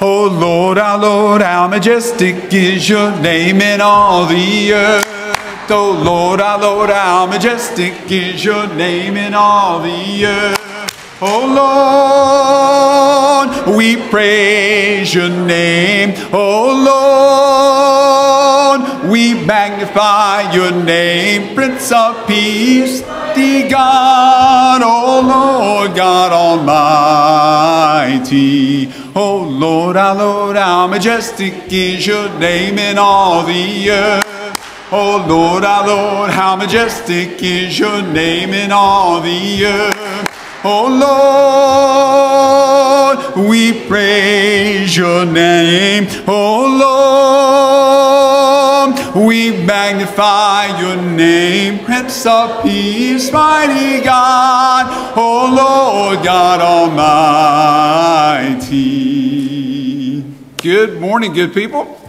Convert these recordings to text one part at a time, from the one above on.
Oh Lord, our Lord, how majestic is your name in all the earth. Oh Lord, our Lord, how majestic is your name in all the earth. Oh Lord, we praise your name. Oh Lord, we magnify your name, Prince of Peace, the God, oh Lord God Almighty. Oh Lord, our Lord, how majestic is your name in all the earth. Oh Lord, our Lord, how majestic is your name in all the earth. Oh Lord, we praise your name. Oh Lord, we magnify your name, Prince of Peace, mighty God. Oh Lord, God Almighty. Good morning, good people.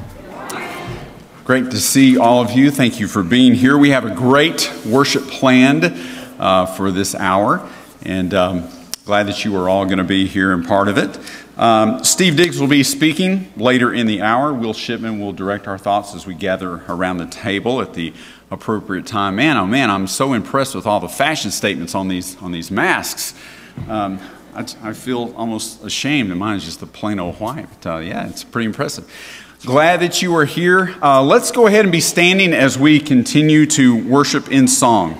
Great to see all of you. Thank you for being here. We have a great worship planned uh, for this hour and um, glad that you are all going to be here and part of it. Um, Steve Diggs will be speaking later in the hour. Will Shipman will direct our thoughts as we gather around the table at the appropriate time. Man, oh man, I'm so impressed with all the fashion statements on these on these masks. Um, I, I, feel almost ashamed mine is just the plain old white. But, uh, yeah, it's pretty impressive. Glad that you are here. Uh, let's go ahead and be standing as we continue to worship in song.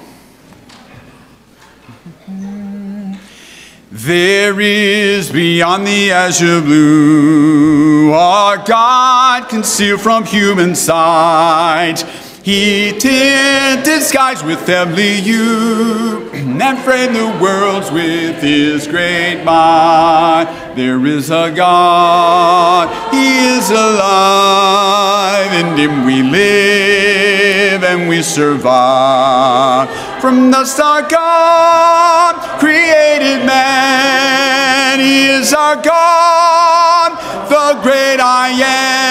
There is beyond the azure blue our God concealed from human sight. He tinted skies with heavenly hue and framed the worlds with his great might. There is a God, he is alive, in him we live and we survive. From the start, God created man. He is our God, the great I am.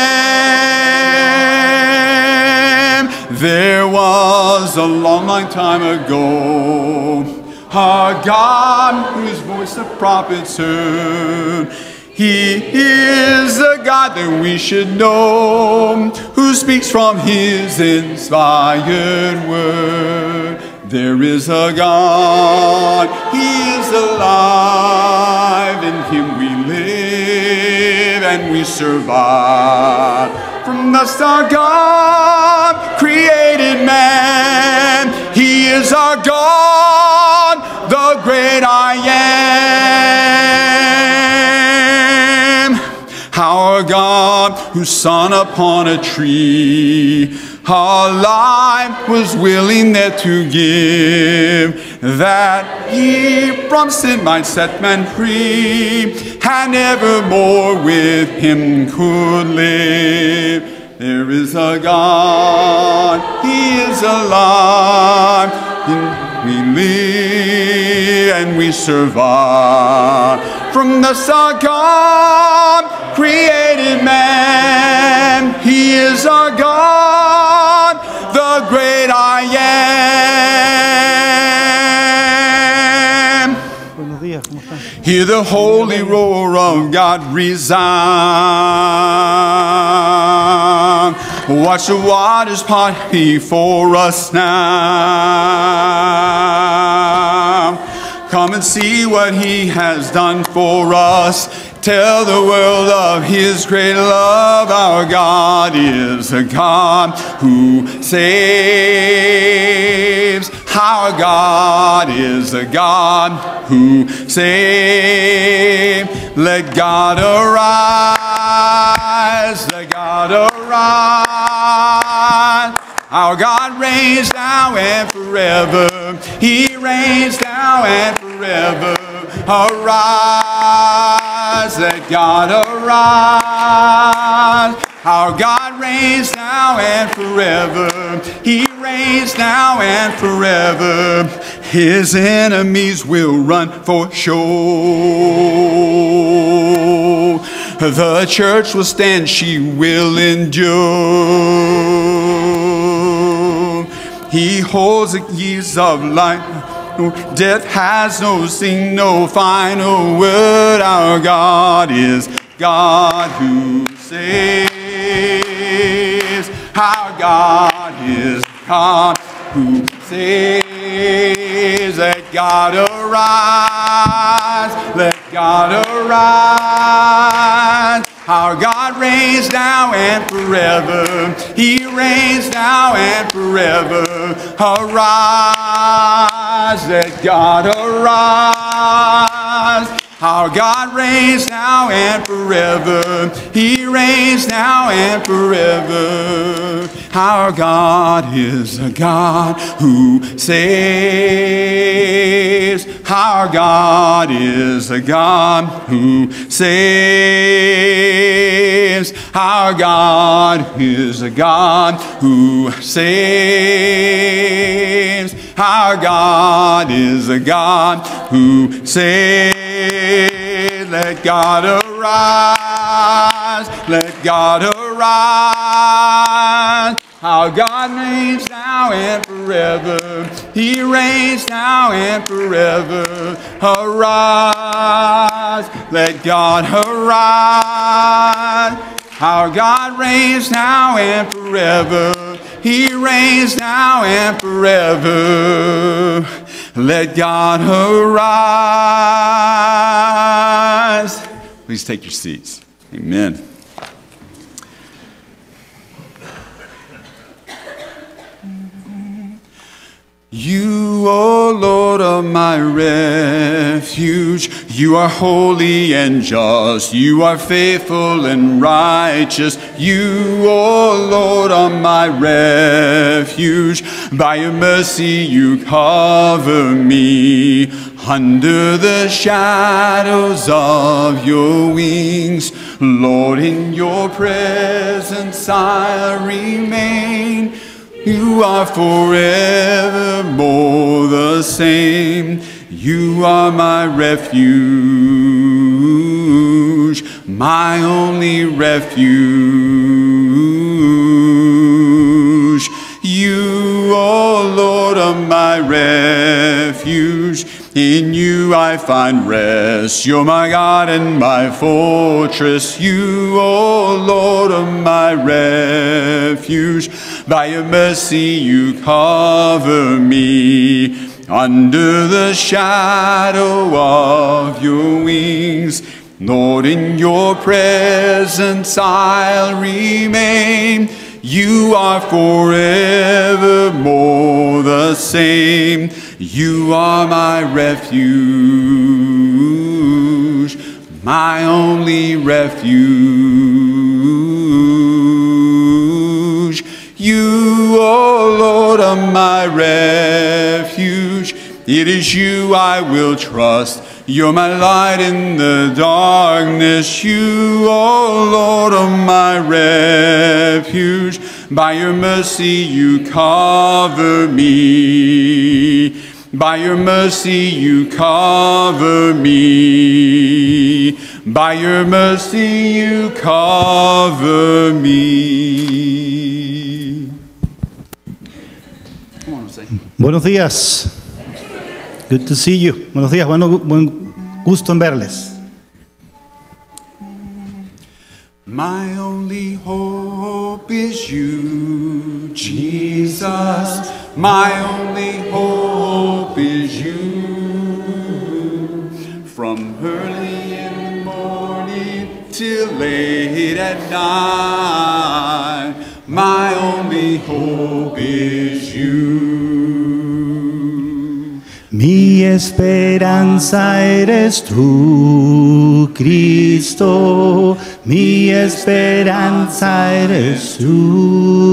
There was a long, long time ago a God whose voice the prophets heard. He is the God that we should know, who speaks from his inspired word. There is a God, He is alive, in Him we live and we survive. From the start, God created man. He is our God, God who shone upon a tree. Our life was willing there to give, that he from sin might set man free, and evermore with him could live. There is a God, he is alive, we live and we survive. From the start, God created man, he is our God the great I am. Hear the holy roar of God resound. Watch the waters part before us now. Come and see what he has done for us. Tell the world of his great love. Our God is a God who saves. Our God is a God who saves. Let God arise. Let God arise. Our God reigns now and forever. He reigns now and forever. Arise, let God arise. Our God reigns now and forever. He reigns now and forever. His enemies will run for sure. The church will stand, she will endure. He holds the keys of life no death has no sting, no final word. Our God is God who saves. Our God is God who saves. Let God arise. Let God arise. Our God reigns now and forever. He reigns now and forever. Arise, let God arise. Our God reigns now and forever. He reigns now and forever. Our God is a God who saves. Our God is a God who saves. Our God is a God who saves. Our God is a God who saves. Let God arise. Let God arise. Our God reigns now and forever. He reigns now and forever. Arise. Let God arise. Our God reigns now and forever. He reigns now and forever. Let God arise. Please take your seats. Amen. You, O Lord, are my refuge. You are holy and just. You are faithful and righteous. You, O Lord, are my refuge. By your mercy you cover me. Under the shadows of your wings, Lord, in your presence I remain. You are forevermore the same. You are my refuge, my only refuge. You, O Lord, are my refuge. In you I find rest. You're my God and my fortress. You, O Lord, are my refuge. By your mercy you cover me. Under the shadow of your wings, Lord, in your presence I'll remain. You are forevermore the same. You are my refuge, my only refuge. You, O Lord, are my refuge. It is you I will trust. You're my light in the darkness. You, O Lord, are my refuge. By your mercy you cover me. By your mercy you cover me. By your mercy you cover me. On. Buenos días. Good to see you. Buenos días. Bueno, buen gusto en verles. My only hope is you, Jesus. My only hope is you. From early in the morning till late at night, my only hope is you. Mi esperanza eres tú, Cristo. Mi esperanza eres tú.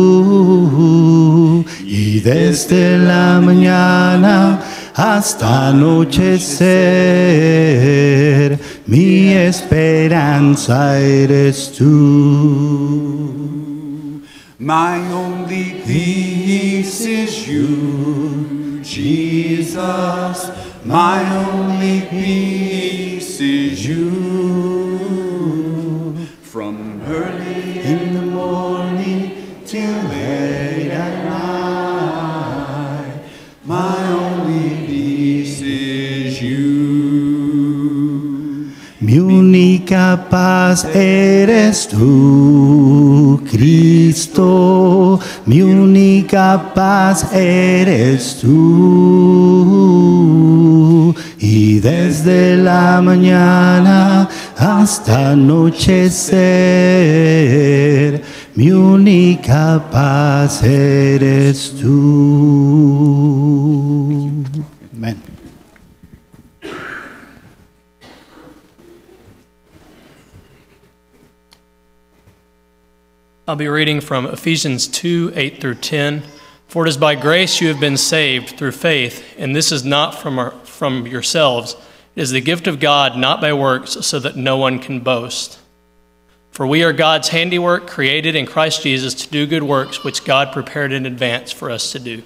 Y desde la mañana hasta anochecer, mi esperanza eres tú. My only peace is you, Jesus. My only peace is you. From early in the morning till late única paz eres tú, Cristo. Mi única paz eres tú. Y desde la mañana hasta anochecer, mi única paz eres tú. I'll be reading from Ephesians 2 8 through 10. For it is by grace you have been saved through faith, and this is not from, our, from yourselves. It is the gift of God, not by works, so that no one can boast. For we are God's handiwork, created in Christ Jesus to do good works, which God prepared in advance for us to do.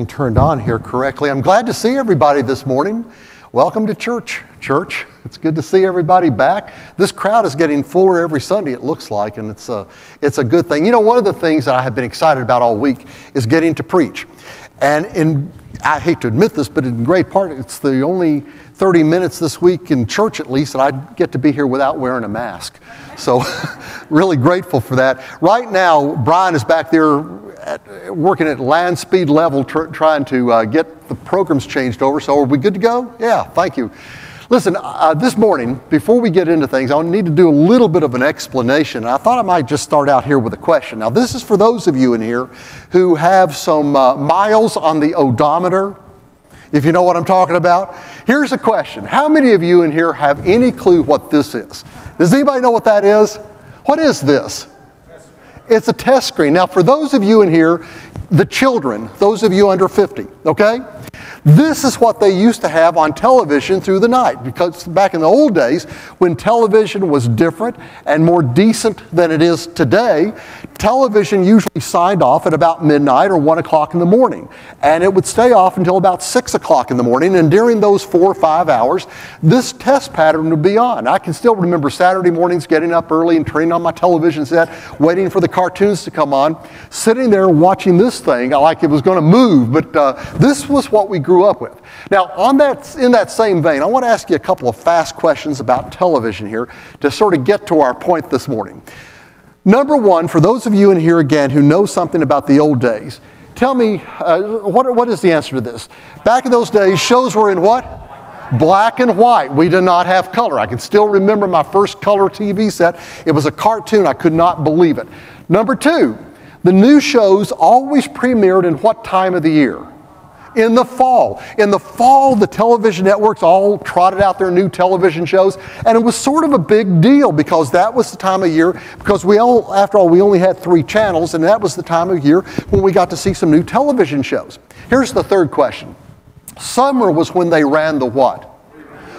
Thing turned on here correctly. I'm glad to see everybody this morning. Welcome to church, church. It's good to see everybody back. This crowd is getting fuller every Sunday, it looks like, and it's a, it's a good thing. You know, one of the things that I have been excited about all week is getting to preach. And in, I hate to admit this, but in great part, it's the only 30 minutes this week in church, at least, that I get to be here without wearing a mask. So, really grateful for that. Right now, Brian is back there at, working at land speed level tr- trying to uh, get the programs changed over. So are we good to go? Yeah, thank you. Listen, uh, this morning, before we get into things, I need to do a little bit of an explanation. I thought I might just start out here with a question. Now, this is for those of you in here who have some uh, miles on the odometer, if you know what I'm talking about. Here's a question How many of you in here have any clue what this is? Does anybody know what that is? What is this? It's a test screen. Now, for those of you in here, the children, those of you under 50, okay? This is what they used to have on television through the night because back in the old days, when television was different and more decent than it is today, television usually signed off at about midnight or 1 o'clock in the morning. And it would stay off until about 6 o'clock in the morning. And during those four or five hours, this test pattern would be on. I can still remember Saturday mornings getting up early and turning on my television set, waiting for the cartoons to come on, sitting there watching this thing like it was going to move. But uh, this was what we grew up with. Now, on that, in that same vein, I want to ask you a couple of fast questions about television here to sort of get to our point this morning. Number one, for those of you in here again who know something about the old days, tell me uh, what, what is the answer to this? Back in those days, shows were in what? Black and white. We did not have color. I can still remember my first color TV set. It was a cartoon. I could not believe it. Number two, the new shows always premiered in what time of the year? In the fall. In the fall, the television networks all trotted out their new television shows, and it was sort of a big deal because that was the time of year, because we all, after all, we only had three channels, and that was the time of year when we got to see some new television shows. Here's the third question Summer was when they ran the what?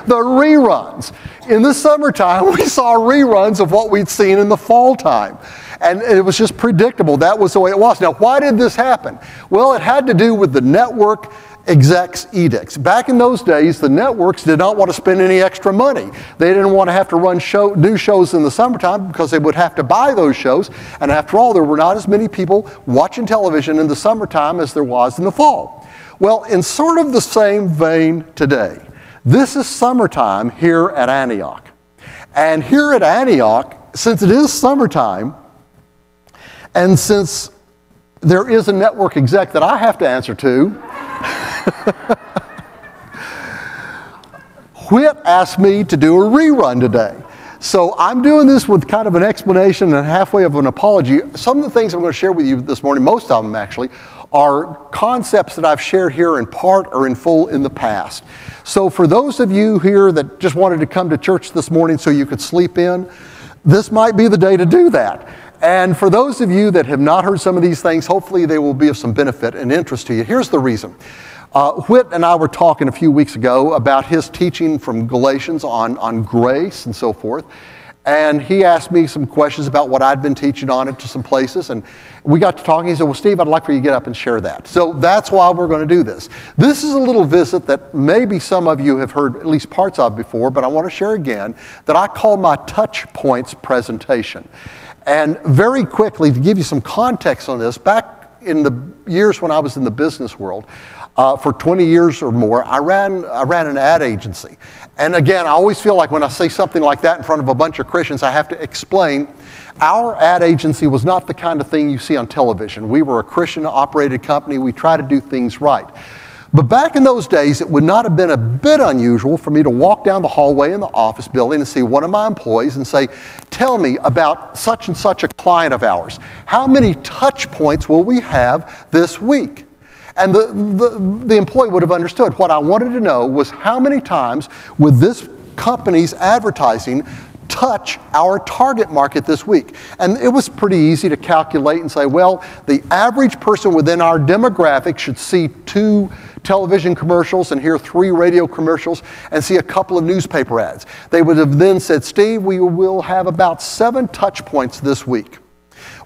The reruns. In the summertime, we saw reruns of what we'd seen in the fall time. And it was just predictable. That was the way it was. Now, why did this happen? Well, it had to do with the network execs edicts. Back in those days, the networks did not want to spend any extra money. They didn't want to have to run show, new shows in the summertime because they would have to buy those shows. And after all, there were not as many people watching television in the summertime as there was in the fall. Well, in sort of the same vein today, this is summertime here at Antioch. And here at Antioch, since it is summertime, and since there is a network exec that I have to answer to, Whit asked me to do a rerun today. So I'm doing this with kind of an explanation and halfway of an apology. Some of the things I'm going to share with you this morning, most of them actually, are concepts that I've shared here in part or in full in the past. So for those of you here that just wanted to come to church this morning so you could sleep in, this might be the day to do that. And for those of you that have not heard some of these things, hopefully they will be of some benefit and interest to you. Here's the reason. Uh, Whit and I were talking a few weeks ago about his teaching from Galatians on, on grace and so forth. And he asked me some questions about what I'd been teaching on it to some places. And we got to talking. He said, Well, Steve, I'd like for you to get up and share that. So that's why we're going to do this. This is a little visit that maybe some of you have heard at least parts of before, but I want to share again that I call my touch points presentation. And very quickly, to give you some context on this, back in the years when I was in the business world, uh, for 20 years or more, I ran, I ran an ad agency. And again, I always feel like when I say something like that in front of a bunch of Christians, I have to explain our ad agency was not the kind of thing you see on television. We were a Christian operated company, we try to do things right. But back in those days, it would not have been a bit unusual for me to walk down the hallway in the office building and see one of my employees and say, Tell me about such and such a client of ours. How many touch points will we have this week? And the, the, the employee would have understood. What I wanted to know was how many times would this company's advertising touch our target market this week. And it was pretty easy to calculate and say, well, the average person within our demographic should see two television commercials and hear three radio commercials and see a couple of newspaper ads. They would have then said, Steve, we will have about seven touch points this week.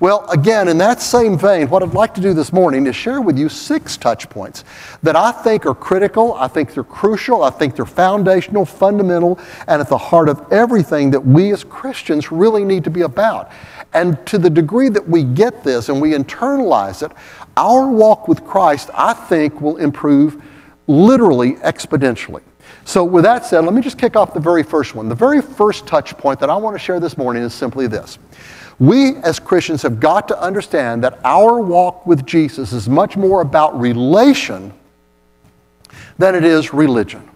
Well, again, in that same vein, what I'd like to do this morning is share with you six touch points that I think are critical, I think they're crucial, I think they're foundational, fundamental, and at the heart of everything that we as Christians really need to be about. And to the degree that we get this and we internalize it, our walk with Christ, I think, will improve literally exponentially. So, with that said, let me just kick off the very first one. The very first touch point that I want to share this morning is simply this we as Christians have got to understand that our walk with Jesus is much more about relation than it is religion.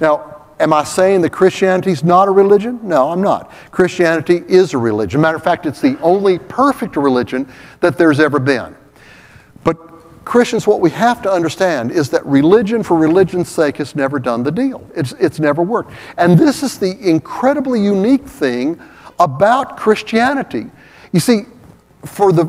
Now, am I saying that Christianity is not a religion? No, I'm not. Christianity is a religion. Matter of fact, it's the only perfect religion that there's ever been. But Christians, what we have to understand is that religion for religion's sake has never done the deal. It's, it's never worked. And this is the incredibly unique thing about Christianity. You see, for the,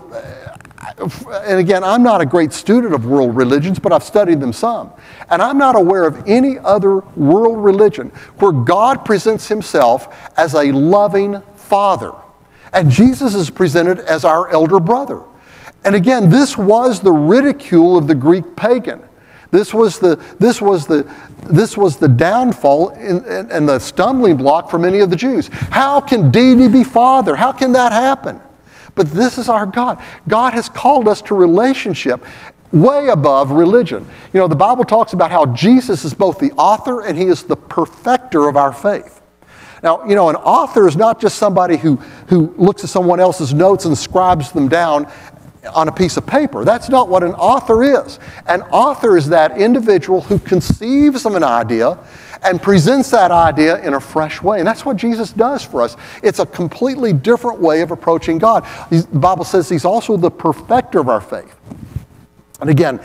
and again, I'm not a great student of world religions, but I've studied them some. And I'm not aware of any other world religion where God presents himself as a loving father. And Jesus is presented as our elder brother. And again, this was the ridicule of the Greek pagan. This was the, this was the, this was the downfall and the stumbling block for many of the Jews. How can deity be father? How can that happen? But this is our God. God has called us to relationship way above religion. You know, the Bible talks about how Jesus is both the author and he is the perfecter of our faith. Now, you know, an author is not just somebody who, who looks at someone else's notes and scribes them down on a piece of paper. That's not what an author is. An author is that individual who conceives of an idea and presents that idea in a fresh way. And that's what Jesus does for us. It's a completely different way of approaching God. The Bible says he's also the perfecter of our faith. And again,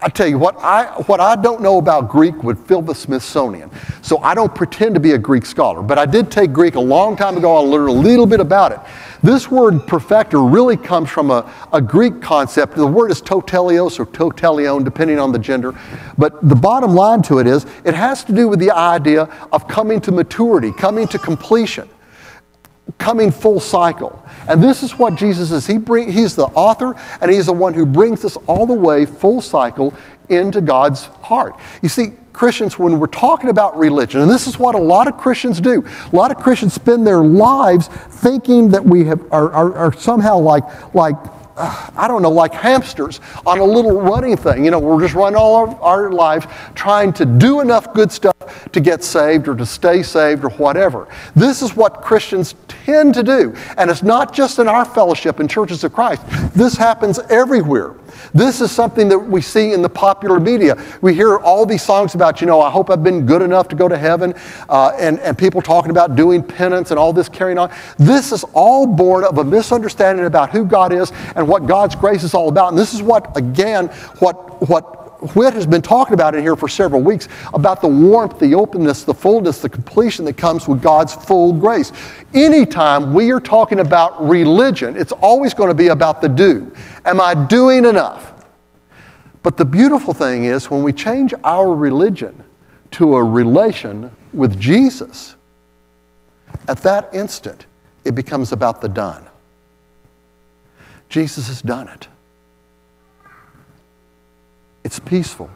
I tell you what I what I don't know about Greek would fill the Smithsonian. So I don't pretend to be a Greek scholar, but I did take Greek a long time ago. I learned a little bit about it. This word perfecter really comes from a, a Greek concept. The word is totelios or totelion, depending on the gender. But the bottom line to it is it has to do with the idea of coming to maturity, coming to completion coming full cycle. And this is what Jesus is. He bring, he's the author, and he's the one who brings us all the way full cycle into God's heart. You see, Christians, when we're talking about religion, and this is what a lot of Christians do, a lot of Christians spend their lives thinking that we have, are, are, are somehow like, like I don't know, like hamsters on a little running thing. You know, we're just running all our, our lives trying to do enough good stuff to get saved or to stay saved or whatever. This is what Christians tend to do. And it's not just in our fellowship in churches of Christ, this happens everywhere. This is something that we see in the popular media. We hear all these songs about, you know, I hope I've been good enough to go to heaven, uh, and, and people talking about doing penance and all this carrying on. This is all born of a misunderstanding about who God is and what God's grace is all about. And this is what, again, what, what Whit has been talking about in here for several weeks about the warmth, the openness, the fullness, the completion that comes with God's full grace. Anytime we are talking about religion, it's always going to be about the do. Am I doing enough? But the beautiful thing is when we change our religion to a relation with Jesus, At that instant, it becomes about the done. Jesus has done it. It's peaceful.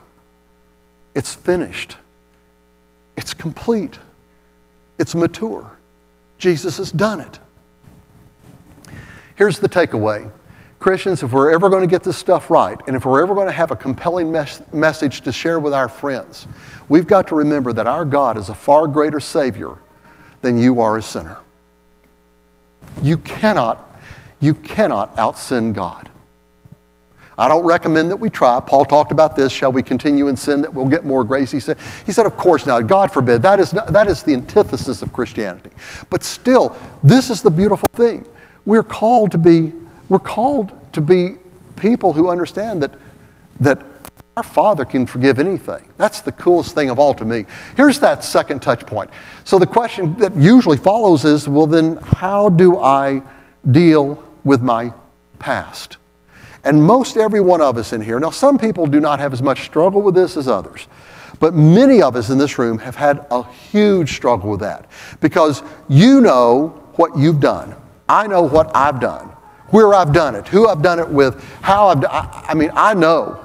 It's finished. It's complete. It's mature. Jesus has done it. Here's the takeaway Christians, if we're ever going to get this stuff right, and if we're ever going to have a compelling mes- message to share with our friends, we've got to remember that our God is a far greater Savior than you are a sinner. You cannot, you cannot out sin God. I don't recommend that we try. Paul talked about this. Shall we continue in sin that we'll get more grace? He said, he said, of course not. God forbid. That is, not, that is the antithesis of Christianity. But still, this is the beautiful thing. We're called to be, we're called to be people who understand that, that our Father can forgive anything. That's the coolest thing of all to me. Here's that second touch point. So the question that usually follows is well, then, how do I deal with my past? And most every one of us in here, now some people do not have as much struggle with this as others, but many of us in this room have had a huge struggle with that because you know what you've done. I know what I've done, where I've done it, who I've done it with, how I've done I, I mean, I know.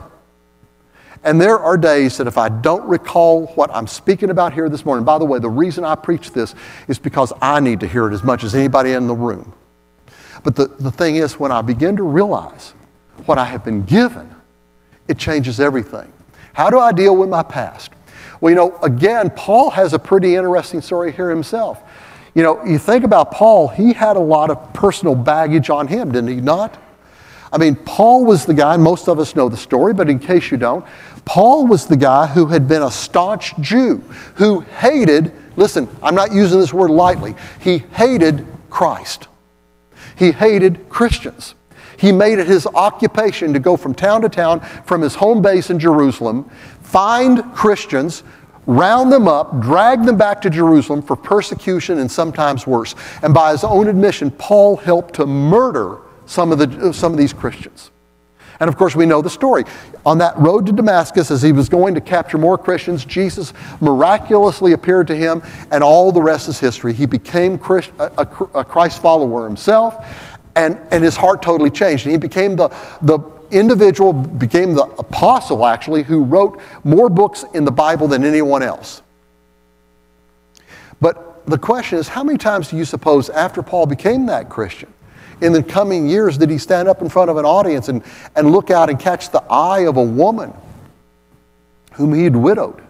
And there are days that if I don't recall what I'm speaking about here this morning, by the way, the reason I preach this is because I need to hear it as much as anybody in the room. But the, the thing is, when I begin to realize what I have been given, it changes everything. How do I deal with my past? Well, you know, again, Paul has a pretty interesting story here himself. You know, you think about Paul, he had a lot of personal baggage on him, didn't he not? I mean, Paul was the guy, most of us know the story, but in case you don't, Paul was the guy who had been a staunch Jew, who hated, listen, I'm not using this word lightly, he hated Christ. He hated Christians. He made it his occupation to go from town to town from his home base in Jerusalem, find Christians, round them up, drag them back to Jerusalem for persecution and sometimes worse. And by his own admission, Paul helped to murder some of, the, some of these Christians. And of course, we know the story. On that road to Damascus, as he was going to capture more Christians, Jesus miraculously appeared to him, and all the rest is history. He became Christ, a, a, Christ follower himself, and, and his heart totally changed. And he became the, the individual, became the apostle actually, who wrote more books in the Bible than anyone else. But the question is how many times do you suppose after Paul became that Christian, in the coming years, did he stand up in front of an audience and, and look out and catch the eye of a woman whom he'd widowed,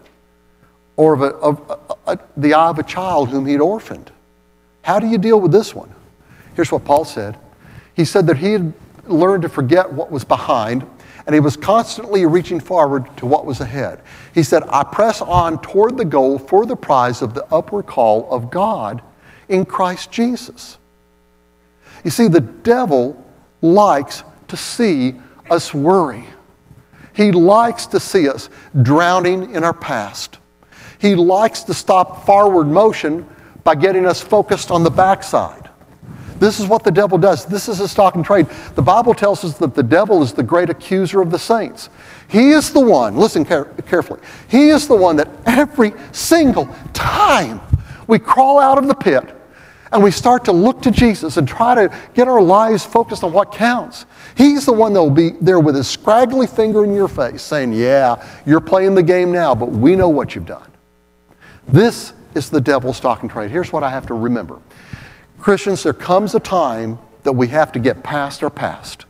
or of, a, of a, a, the eye of a child whom he'd orphaned? How do you deal with this one? Here's what Paul said he said that he had learned to forget what was behind and he was constantly reaching forward to what was ahead. He said, I press on toward the goal for the prize of the upward call of God in Christ Jesus. You see, the devil likes to see us worry. He likes to see us drowning in our past. He likes to stop forward motion by getting us focused on the backside. This is what the devil does. This is his stock and trade. The Bible tells us that the devil is the great accuser of the saints. He is the one, listen care- carefully, he is the one that every single time we crawl out of the pit and we start to look to Jesus and try to get our lives focused on what counts. He's the one that will be there with his scraggly finger in your face saying, Yeah, you're playing the game now, but we know what you've done. This is the devil's stock and trade. Here's what I have to remember Christians, there comes a time that we have to get past our past.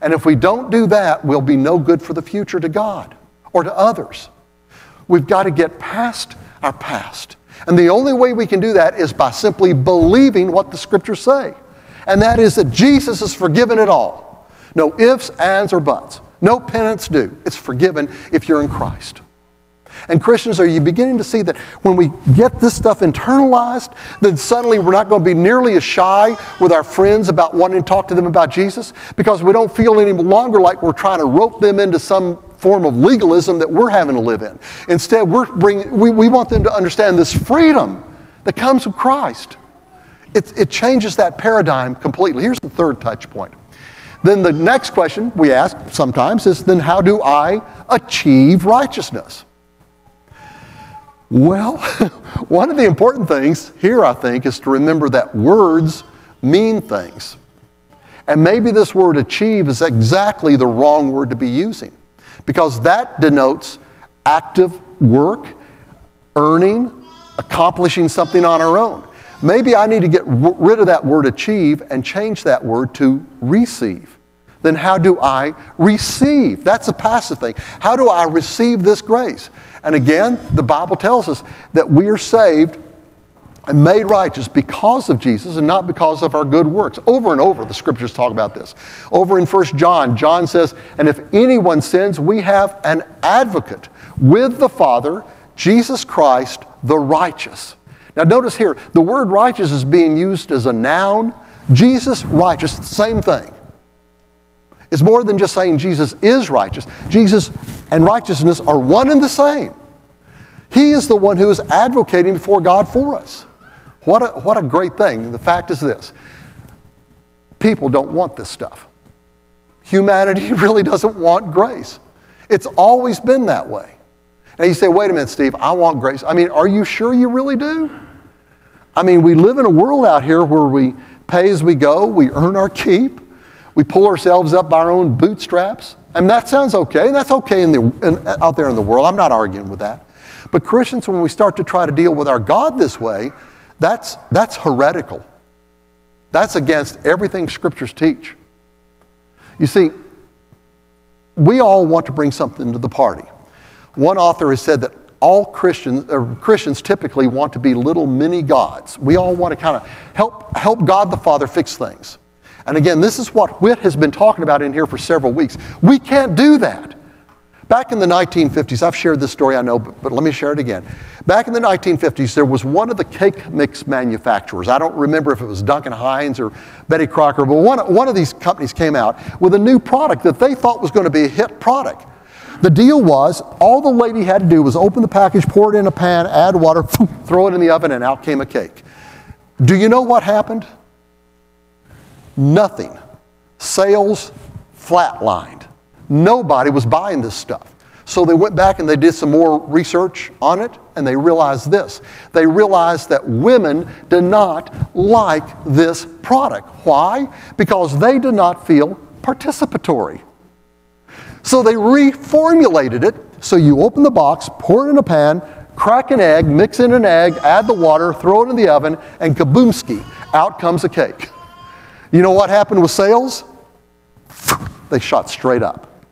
And if we don't do that, we'll be no good for the future to God or to others. We've got to get past our past. And the only way we can do that is by simply believing what the scriptures say. And that is that Jesus has forgiven it all. No ifs, ands, or buts. No penance due. It's forgiven if you're in Christ. And Christians, are you beginning to see that when we get this stuff internalized, then suddenly we're not going to be nearly as shy with our friends about wanting to talk to them about Jesus because we don't feel any longer like we're trying to rope them into some form of legalism that we're having to live in. Instead, we're bringing, we, we want them to understand this freedom that comes from Christ. It, it changes that paradigm completely. Here's the third touch point. Then the next question we ask sometimes is then how do I achieve righteousness? Well, one of the important things here, I think, is to remember that words mean things. And maybe this word achieve is exactly the wrong word to be using because that denotes active work, earning, accomplishing something on our own. Maybe I need to get rid of that word achieve and change that word to receive. Then how do I receive? That's a passive thing. How do I receive this grace? And again, the Bible tells us that we are saved and made righteous because of Jesus and not because of our good works. Over and over, the scriptures talk about this. Over in 1 John, John says, And if anyone sins, we have an advocate with the Father, Jesus Christ, the righteous. Now, notice here, the word righteous is being used as a noun. Jesus, righteous, same thing. It's more than just saying Jesus is righteous. Jesus and righteousness are one and the same. He is the one who is advocating before God for us. What a, what a great thing. The fact is this people don't want this stuff. Humanity really doesn't want grace. It's always been that way. Now you say, wait a minute, Steve, I want grace. I mean, are you sure you really do? I mean, we live in a world out here where we pay as we go, we earn our keep, we pull ourselves up by our own bootstraps. And that sounds okay, and that's okay in the, in, out there in the world. I'm not arguing with that. But Christians, when we start to try to deal with our God this way, that's, that's heretical. That's against everything scriptures teach. You see, we all want to bring something to the party. One author has said that all Christians, Christians typically want to be little mini gods. We all want to kind of help, help God the Father fix things. And again, this is what Whit has been talking about in here for several weeks. We can't do that. Back in the 1950s, I've shared this story, I know, but, but, let me share it again. Back in the 1950s, there was one of the cake mix manufacturers. I don't remember if it was Duncan Hines or Betty Crocker, but one, one of these companies came out with a new product that they thought was going to be a hit product. The deal was all the lady had to do was open the package, pour it in a pan, add water, throw it in the oven, and out came a cake. Do you know what happened? Nothing. Sales flatlined. Nobody was buying this stuff. So they went back and they did some more research on it, and they realized this. They realized that women did not like this product. Why? Because they did not feel participatory. So they reformulated it. So you open the box, pour it in a pan, crack an egg, mix in an egg, add the water, throw it in the oven, and kaboomski, out comes a cake. You know what happened with sales? They shot straight up.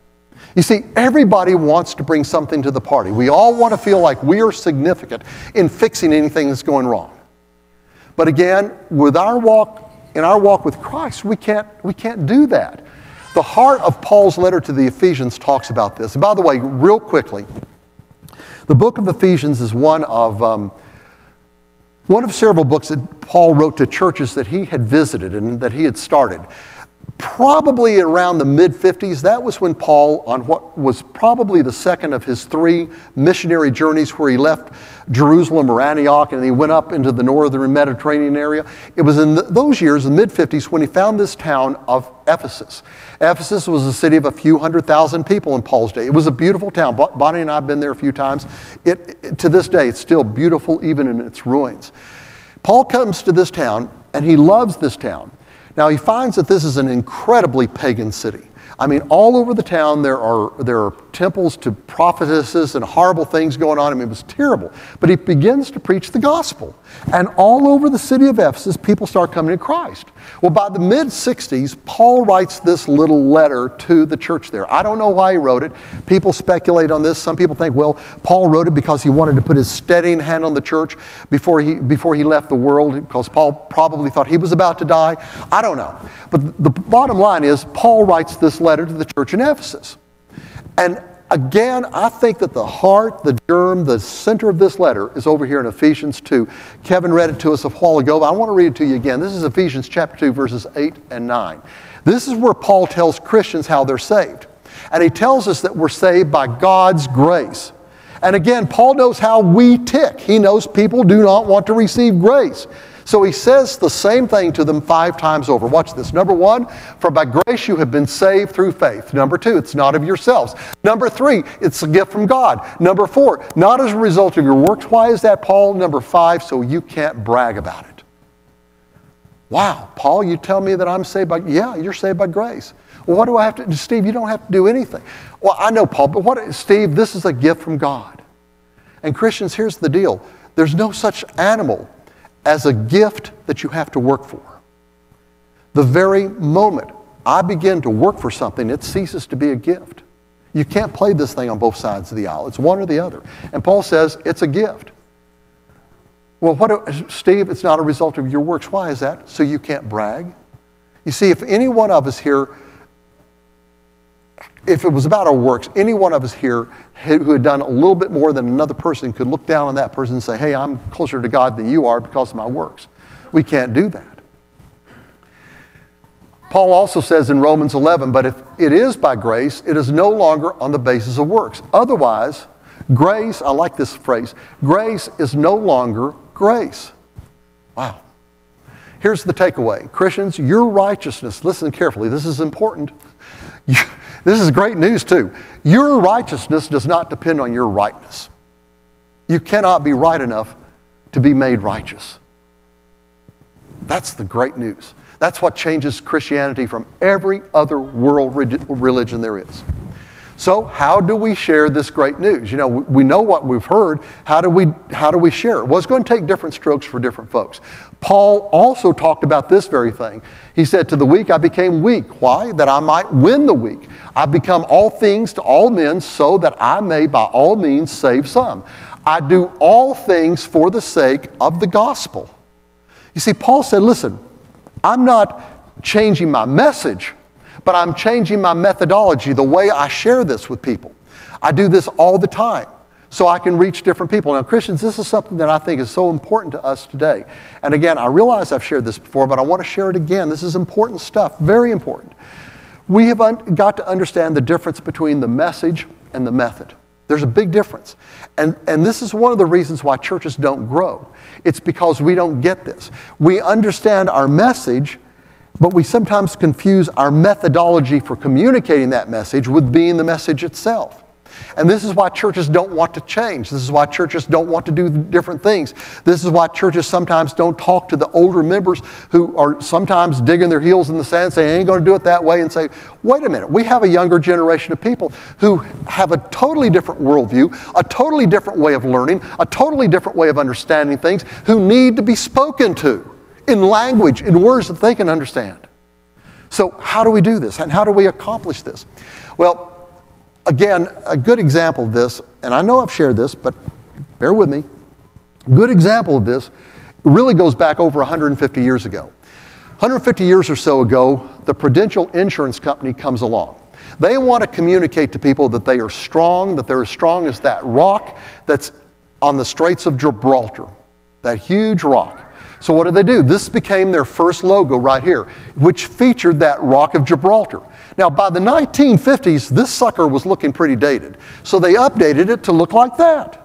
You see, everybody wants to bring something to the party. We all want to feel like we are significant in fixing anything that's going wrong. But again, with our walk, in our walk with Christ, we can't, we can't do that. The heart of Paul's letter to the Ephesians talks about this. And by the way, real quickly, the book of Ephesians is one of, um, one of several books that Paul wrote to churches that he had visited and that he had started probably around the mid 50s, that was when Paul, on what was probably the second of his three missionary journeys, where he left Jerusalem or Antioch and he went up into the northern Mediterranean area. It was in those years, the mid 50s, when he found this town of Ephesus. Ephesus was a city of a few hundred thousand people in Paul's day. It was a beautiful town. Bonnie and I have been there a few times. It, it, to this day, it's still beautiful, even in its ruins. Paul comes to this town and he loves this town. Now he finds that this is an incredibly pagan city. I mean, all over the town there are, there are temples to prophetesses and horrible things going on. I mean, it was terrible. But he begins to preach the gospel. And all over the city of Ephesus, people start coming to Christ. Well, by the mid 60s, Paul writes this little letter to the church there. I don't know why he wrote it. People speculate on this. Some people think, well, Paul wrote it because he wanted to put his steadying hand on the church before he, before he left the world, because Paul probably thought he was about to die. I don't know. But the bottom line is, Paul writes this letter to the church in Ephesus. And again, I think that the heart, the germ, the center of this letter is over here in Ephesians 2. Kevin read it to us a while ago, but I want to read it to you again. This is Ephesians chapter 2, verses 8 and 9. This is where Paul tells Christians how they're saved. And he tells us that we're saved by God's grace. And again, Paul knows how we tick. He knows people do not want to receive grace. So he says the same thing to them five times over. Watch this. Number one, for by grace you have been saved through faith. Number two, it's not of yourselves. Number three, it's a gift from God. Number four, not as a result of your works. Why is that, Paul? Number five, so you can't brag about it. Wow, Paul, you tell me that I'm saved by, yeah, you're saved by grace. Well, what do I have to? Steve, you don't have to do anything. Well, I know, Paul, but what, Steve, this is a gift from God. And Christians, here's the deal there's no such animal as a gift that you have to work for. The very moment I begin to work for something, it ceases to be a gift. You can't play this thing on both sides of the aisle. It's one or the other. And Paul says it's a gift. Well, what, Steve, it's not a result of your works. Why is that? So you can't brag? You see, if any one of us here, if it was about our works, any one of us here who had done a little bit more than another person could look down on that person and say, hey, I'm closer to God than you are because of my works. We can't do that. Paul also says in Romans 11, but if it is by grace, it is no longer on the basis of works. Otherwise, grace, I like this phrase, grace is no longer grace. Wow. Here's the takeaway Christians, your righteousness, listen carefully, this is important. This is great news, too. Your righteousness does not depend on your rightness. You cannot be right enough to be made righteous. That's the great news. That's what changes Christianity from every other world religion there is. So, how do we share this great news? You know, we know what we've heard. How do we, how do we share it? Well, it's going to take different strokes for different folks. Paul also talked about this very thing. He said, To the weak I became weak. Why? That I might win the weak. I become all things to all men so that I may by all means save some. I do all things for the sake of the gospel. You see, Paul said, Listen, I'm not changing my message but I'm changing my methodology, the way I share this with people. I do this all the time so I can reach different people. Now, Christians, this is something that I think is so important to us today. And again, I realize I've shared this before, but I want to share it again. This is important stuff, very important. We have got to understand the difference between the message and the method. There's a big difference. And, and this is one of the reasons why churches don't grow. It's because we don't get this. We understand our message, but we sometimes confuse our methodology for communicating that message with being the message itself. And this is why churches don't want to change. This is why churches don't want to do different things. This is why churches sometimes don't talk to the older members who are sometimes digging their heels in the sand, saying, I ain't going to do it that way, and say, wait a minute, we have a younger generation of people who have a totally different worldview, a totally different way of learning, a totally different way of understanding things, who need to be spoken to in language, in words that they can understand. So, how do we do this? And how do we accomplish this? Well, again, a good example of this, and I know I've shared this, but bear with me. Good example of this really goes back over 150 years ago. 150 years or so ago, the Prudential Insurance Company comes along. They want to communicate to people that they are strong, that they're as strong as that rock that's on the Straits of Gibraltar, that huge rock. So what did they do? This became their first logo right here, which featured that Rock of Gibraltar. Now, by the 1950s, this sucker was looking pretty dated. So they updated it to look like that.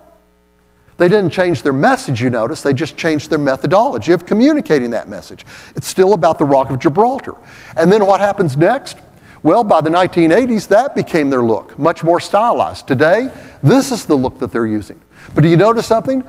They didn't change their message, you notice, they just changed their methodology of communicating that message. It's still about the Rock of Gibraltar. And then what happens next? Well, by the 1980s, that became their look, much more stylized. Today, this is the look that they're using. But do you notice something?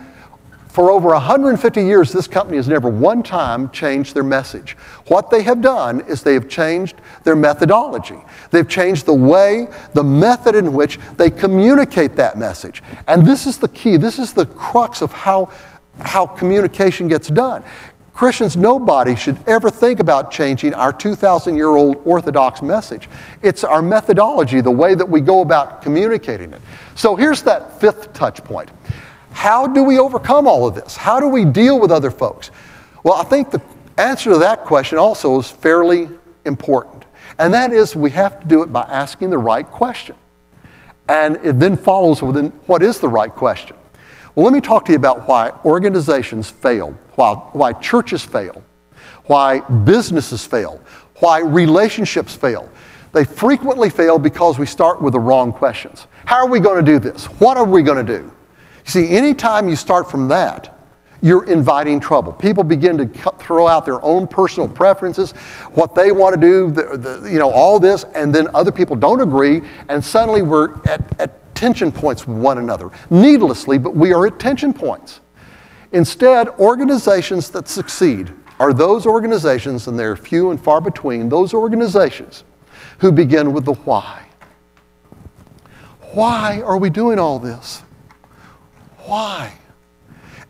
For over 150 years, this company has never one time changed their message. What they have done is they have changed their methodology. They've changed the way, the method in which they communicate that message. And this is the key, this is the crux of how, how communication gets done. Christians, nobody should ever think about changing our 2,000 year old Orthodox message. It's our methodology, the way that we go about communicating it. So here's that fifth touch point. How do we overcome all of this? How do we deal with other folks? Well, I think the answer to that question also is fairly important. And that is we have to do it by asking the right question. And it then follows within what is the right question? Well, let me talk to you about why organizations fail, why, why churches fail, why businesses fail, why relationships fail. They frequently fail because we start with the wrong questions. How are we going to do this? What are we going to do? You see, anytime you start from that, you're inviting trouble. People begin to throw out their own personal preferences, what they want to do, the, the, you know, all this, and then other people don't agree, and suddenly we're at, at tension points with one another. Needlessly, but we are at tension points. Instead, organizations that succeed are those organizations, and they're few and far between, those organizations who begin with the why. Why are we doing all this? Why?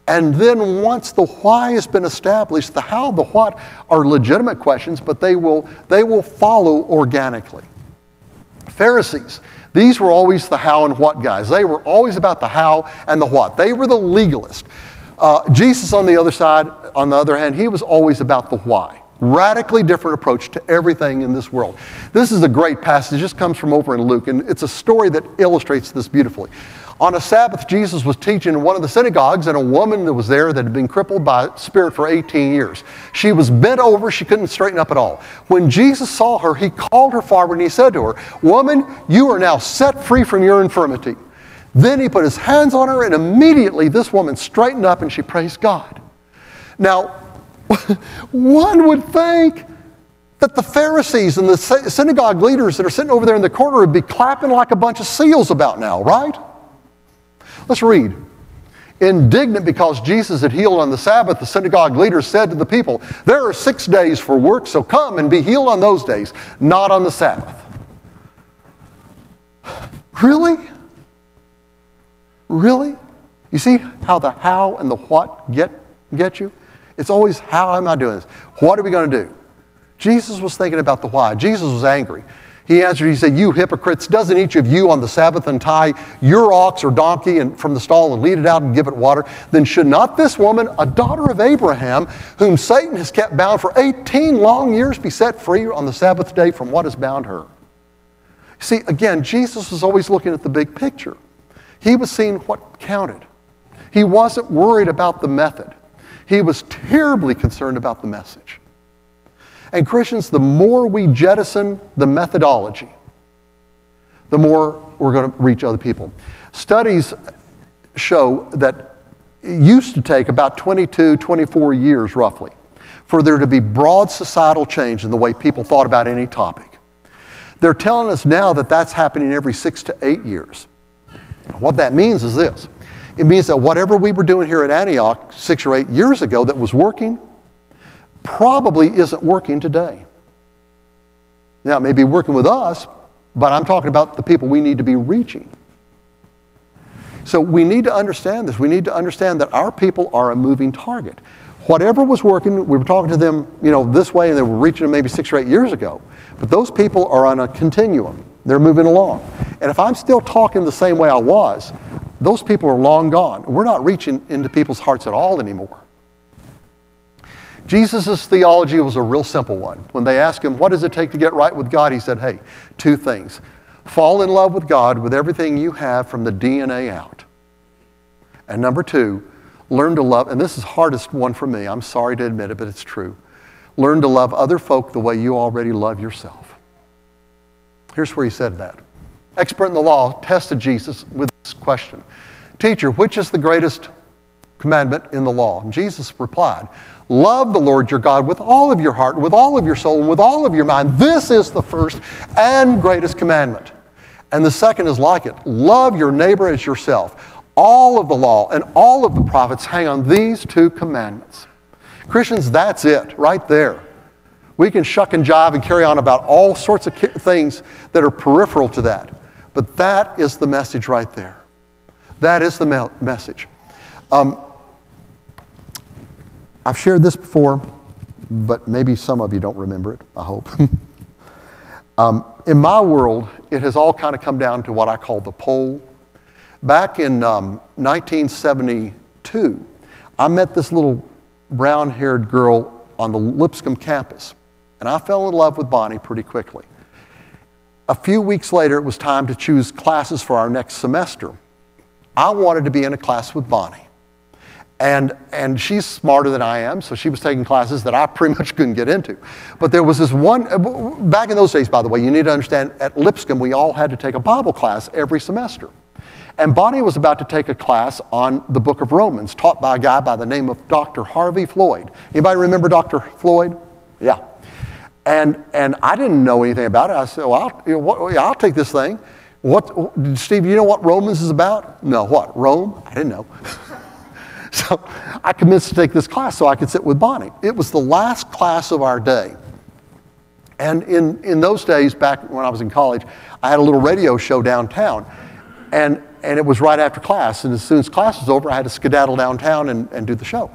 And then once the why has been established, the how, the what are legitimate questions, but they will, they will follow organically. Pharisees, these were always the how and what guys. They were always about the how and the what. They were the legalist. Uh, Jesus, on the other side, on the other hand, he was always about the why. Radically different approach to everything in this world. This is a great passage. This comes from over in Luke, and it's a story that illustrates this beautifully. On a Sabbath, Jesus was teaching in one of the synagogues, and a woman that was there that had been crippled by spirit for 18 years. She was bent over, she couldn't straighten up at all. When Jesus saw her, he called her forward and he said to her, Woman, you are now set free from your infirmity. Then he put his hands on her, and immediately this woman straightened up and she praised God. Now, one would think that the Pharisees and the synagogue leaders that are sitting over there in the corner would be clapping like a bunch of seals about now, right? Let's read. Indignant because Jesus had healed on the Sabbath, the synagogue leaders said to the people, There are six days for work, so come and be healed on those days, not on the Sabbath. Really? Really? You see how the how and the what get, get you? It's always, how am I doing this? What are we going to do? Jesus was thinking about the why. Jesus was angry. He answered, he said, You hypocrites, doesn't each of you on the Sabbath untie your ox or donkey and from the stall and lead it out and give it water? Then should not this woman, a daughter of Abraham, whom Satan has kept bound for 18 long years, be set free on the Sabbath day from what has bound her? See, again, Jesus was always looking at the big picture. He was seeing what counted. He wasn't worried about the method. He was terribly concerned about the message. And Christians, the more we jettison the methodology, the more we're going to reach other people. Studies show that it used to take about 22, 24 years roughly for there to be broad societal change in the way people thought about any topic. They're telling us now that that's happening every six to eight years. What that means is this it means that whatever we were doing here at Antioch six or eight years ago that was working probably isn't working today. Now, it may be working with us, but I'm talking about the people we need to be reaching. So we need to understand this. We need to understand that our people are a moving target. Whatever was working, we were talking to them, you know, this way, and they were reaching them maybe six or eight years ago. But those people are on a continuum. They're moving along. And if I'm still talking the same way I was, those people are long gone. We're not reaching into people's hearts at all anymore. Jesus' theology was a real simple one. When they asked him, What does it take to get right with God? He said, Hey, two things. Fall in love with God with everything you have from the DNA out. And number two, learn to love, and this is hardest one for me. I'm sorry to admit it, but it's true. Learn to love other folk the way you already love yourself. Here's where he said that. Expert in the law tested Jesus with this question Teacher, which is the greatest commandment in the law? And Jesus replied, Love the Lord your God with all of your heart, with all of your soul, and with all of your mind. This is the first and greatest commandment. And the second is like it love your neighbor as yourself. All of the law and all of the prophets hang on these two commandments. Christians, that's it right there. We can shuck and jive and carry on about all sorts of things that are peripheral to that. But that is the message right there. That is the me- message. Um, I've shared this before, but maybe some of you don't remember it, I hope. um, in my world, it has all kind of come down to what I call the pole. Back in um, 1972, I met this little brown haired girl on the Lipscomb campus, and I fell in love with Bonnie pretty quickly. A few weeks later, it was time to choose classes for our next semester. I wanted to be in a class with Bonnie. And, and she's smarter than I am, so she was taking classes that I pretty much couldn't get into. But there was this one, uh, back in those days, by the way, you need to understand, at Lipscomb, we all had to take a Bible class every semester. And Bonnie was about to take a class on the book of Romans, taught by a guy by the name of Dr. Harvey Floyd. Anybody remember Dr. Floyd? Yeah. And, and I didn't know anything about it. I said, well, I'll, you know, what, I'll take this thing. What, Steve, you know what Romans is about? No, what? Rome? I didn't know. so I convinced to take this class so I could sit with Bonnie. It was the last class of our day. And in, in those days, back when I was in college, I had a little radio show downtown. And, and it was right after class. And as soon as class was over, I had to skedaddle downtown and, and do the show.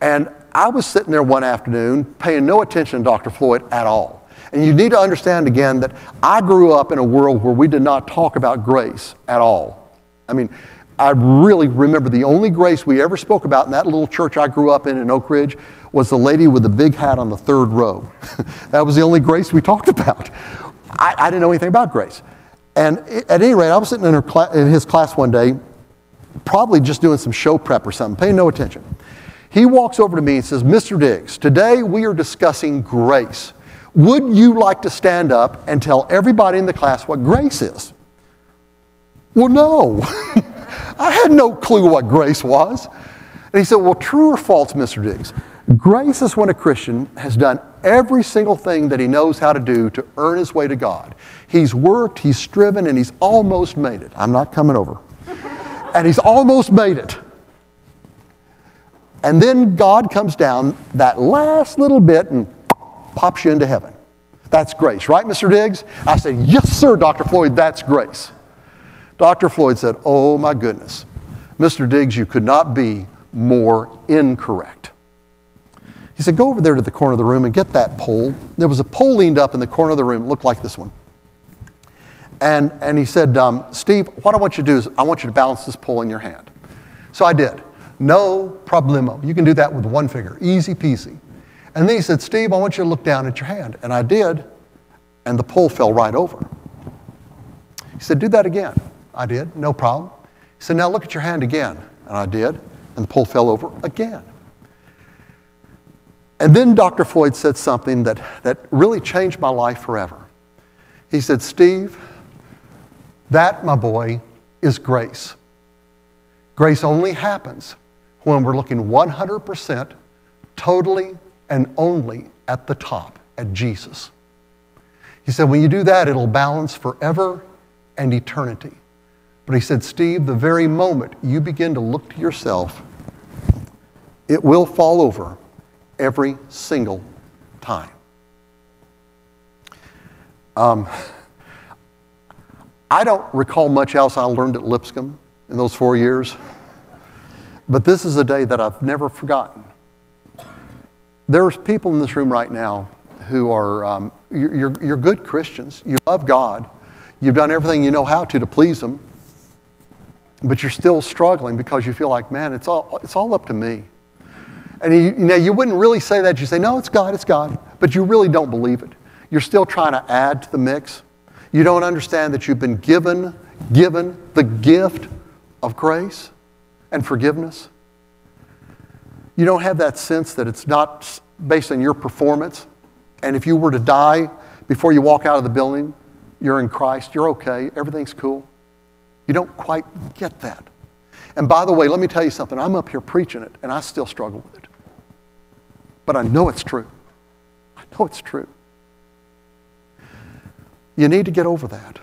And I was sitting there one afternoon paying no attention to Dr. Floyd at all. And you need to understand again that I grew up in a world where we did not talk about grace at all. I mean, I really remember the only grace we ever spoke about in that little church I grew up in in Oak Ridge was the lady with the big hat on the third row. that was the only grace we talked about. I, I, didn't know anything about grace. And at any rate, I was sitting in, in his class one day, probably just doing some show prep or something, paying no attention. He walks over to me and says, Mr. Diggs, today we are discussing grace. Would you like to stand up and tell everybody in the class what grace is? Well, no. I had no clue what grace was. And he said, Well, true or false, Mr. Diggs? Grace is when a Christian has done every single thing that he knows how to do to earn his way to God. He's worked, he's striven, and he's almost made it. I'm not coming over. and he's almost made it. And then God comes down that last little bit and pops you into heaven. That's grace, right, Mr. Diggs? I said, Yes, sir, Dr. Floyd, that's grace. Dr. Floyd said, Oh my goodness. Mr. Diggs, you could not be more incorrect. He said, Go over there to the corner of the room and get that pole. There was a pole leaned up in the corner of the room, it looked like this one. And, and he said, um, Steve, what I want you to do is I want you to balance this pole in your hand. So I did. No problemo. You can do that with one finger, easy peasy. And then he said, Steve, I want you to look down at your hand. And I did, and the pole fell right over. He said, Do that again. I did, no problem. He said, Now look at your hand again. And I did, and the pole fell over again. And then Dr. Floyd said something that, that really changed my life forever. He said, Steve, that, my boy, is grace. Grace only happens when we're looking 100% totally and only at the top, at Jesus. He said, when you do that, it'll balance forever and eternity. But he said, Steve, the very moment you begin to look to yourself, it will fall over every single time. Um, I don't recall much else I learned at Lipscomb in those four years. But this is a day that I've never forgotten. There's people in this room right now who are, um, you're, you're good Christians. You love God. You've done everything you know how to to please Him. But you're still struggling because you feel like, man, it's all, it's all up to me. And you, you know, you wouldn't really say that. You say, no, it's God, it's God. But you really don't believe it. You're still trying to add to the mix. You don't understand that you've been given, given the gift of grace and forgiveness. You don't have that sense that it's not based on your performance. And if you were to die before you walk out of the building, you're in Christ, you're okay, everything's cool. You don't quite get that. And by the way, let me tell you something. I'm up here preaching it, and I still struggle with it. But I know it's true. I know it's true. You need to get over that.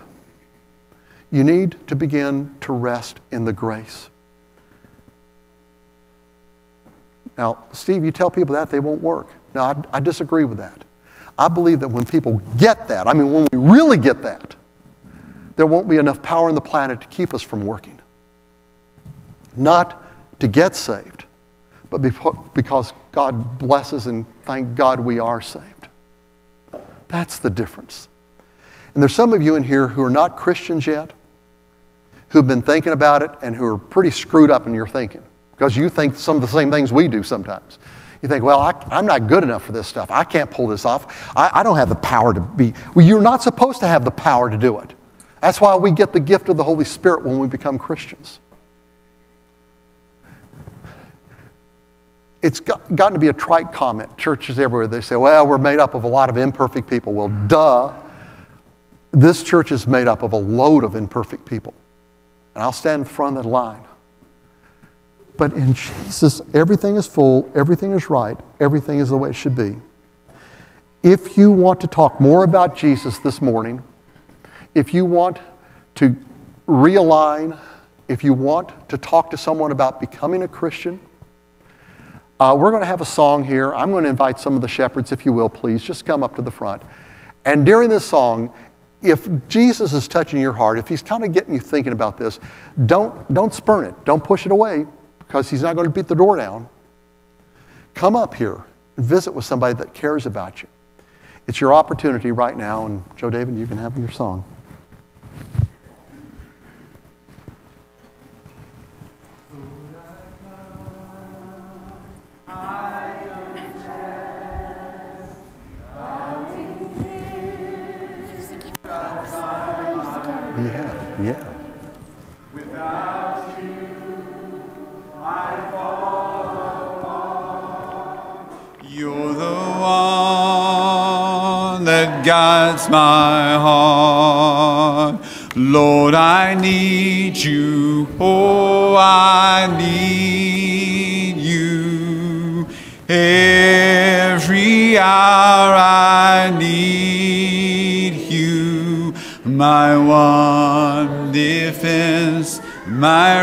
You need to begin to rest in the grace. Now, Steve, you tell people that, they won't work. Now, I, I disagree with that. I believe that when people get that, I mean, when we really get that, there won't be enough power on the planet to keep us from working. Not to get saved, but because God blesses and thank God we are saved. That's the difference. And there's some of you in here who are not Christians yet, who've been thinking about it and who are pretty screwed up in your thinking because you think some of the same things we do sometimes. You think, well, I, am not good enough for this stuff. I can't pull this off. I, I don't have the power to be. Well, you're not supposed to have the power to do it. That's why we get the gift of the Holy Spirit when we become Christians. It's got, gotten to be a trite comment. Churches everywhere, they say, well, we're made up of a lot of imperfect people. Well, duh. This church is made up of a load of imperfect people. and I'll stand in front of that line. But in Jesus, everything is full, everything is right, everything is the way it should be. If you want to talk more about Jesus this morning, if you want to realign, if you want to talk to someone about becoming a Christian, uh, we're going to have a song here. I'm going to invite some of the shepherds, if you will, please, just come up to the front. And during this song, if Jesus is touching your heart, if he's kind of getting you thinking about this, don't, don't spurn it. Don't push it away because he's not going to beat the door down. Come up here and visit with somebody that cares about you. It's your opportunity right now, and Joe David, you can have your song. Yeah, yeah. You're the one that guides my heart. Lord, I need you. Oh, I need. Every hour I need you. My one defense, my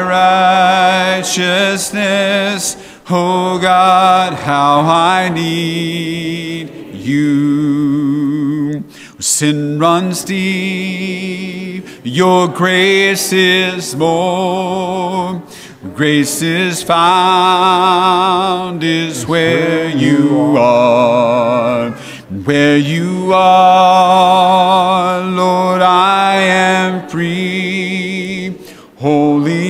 righteousness. Oh God, how I need you. Sin runs deep, your grace is more. Grace is found is where you are. Where you are, Lord, I am free. Holiness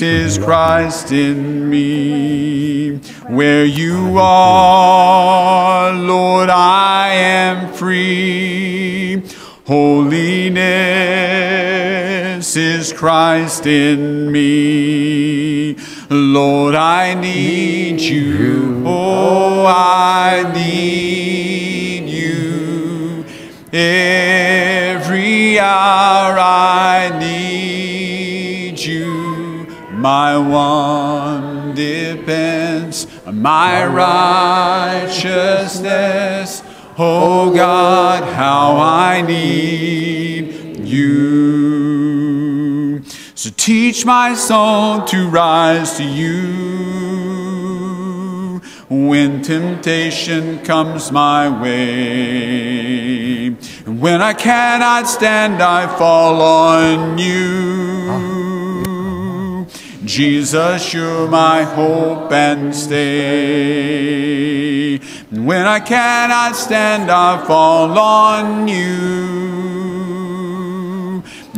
is Christ in me. Where you are, Lord, I am free. Holiness is Christ in me. Lord, I need you. Oh, I need you. Every hour I need you. My one defense, my righteousness. Oh God, how I need you. So teach my soul to rise to you when temptation comes my way. And when I cannot stand, I fall on you. Jesus, you're my hope and stay. And when I cannot stand, I fall on you.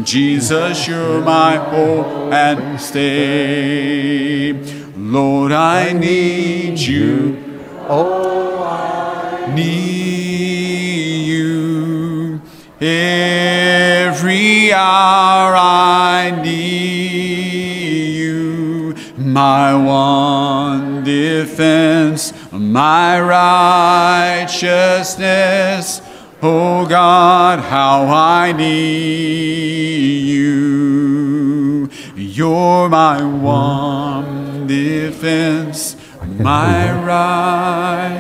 Jesus, you're my hope and stay. Lord, I need you. Oh, I Need you. Every hour I need you. My one defense, my righteousness. Oh God, how I need you. You're my one defense, my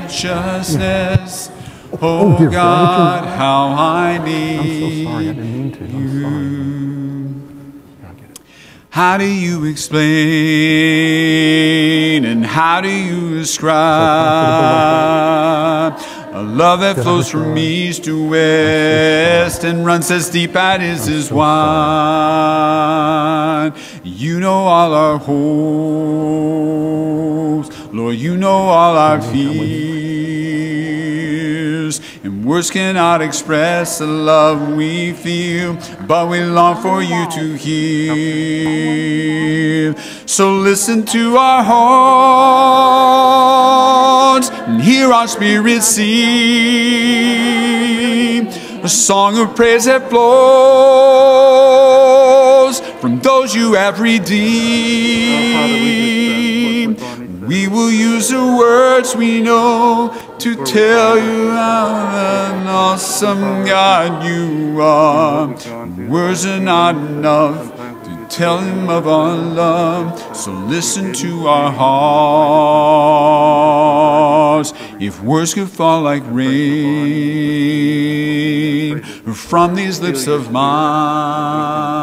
righteousness. Oh, oh dear God, God, how I need I'm so sorry. I didn't mean to. I'm sorry. I'll get it. how do you explain and how do you describe a love that flows from east to west and runs as deep as is wide? You know all our hopes, Lord. You know all our fears, and words cannot express the love we feel, but we long for you to heal. So listen to our hearts and hear our spirits sing a song of praise that flows from those you have redeemed. We will use the words we know to tell you how an awesome God you are. Words are not enough to tell him of our love. So listen to our hearts. If words could fall like rain from these lips of mine.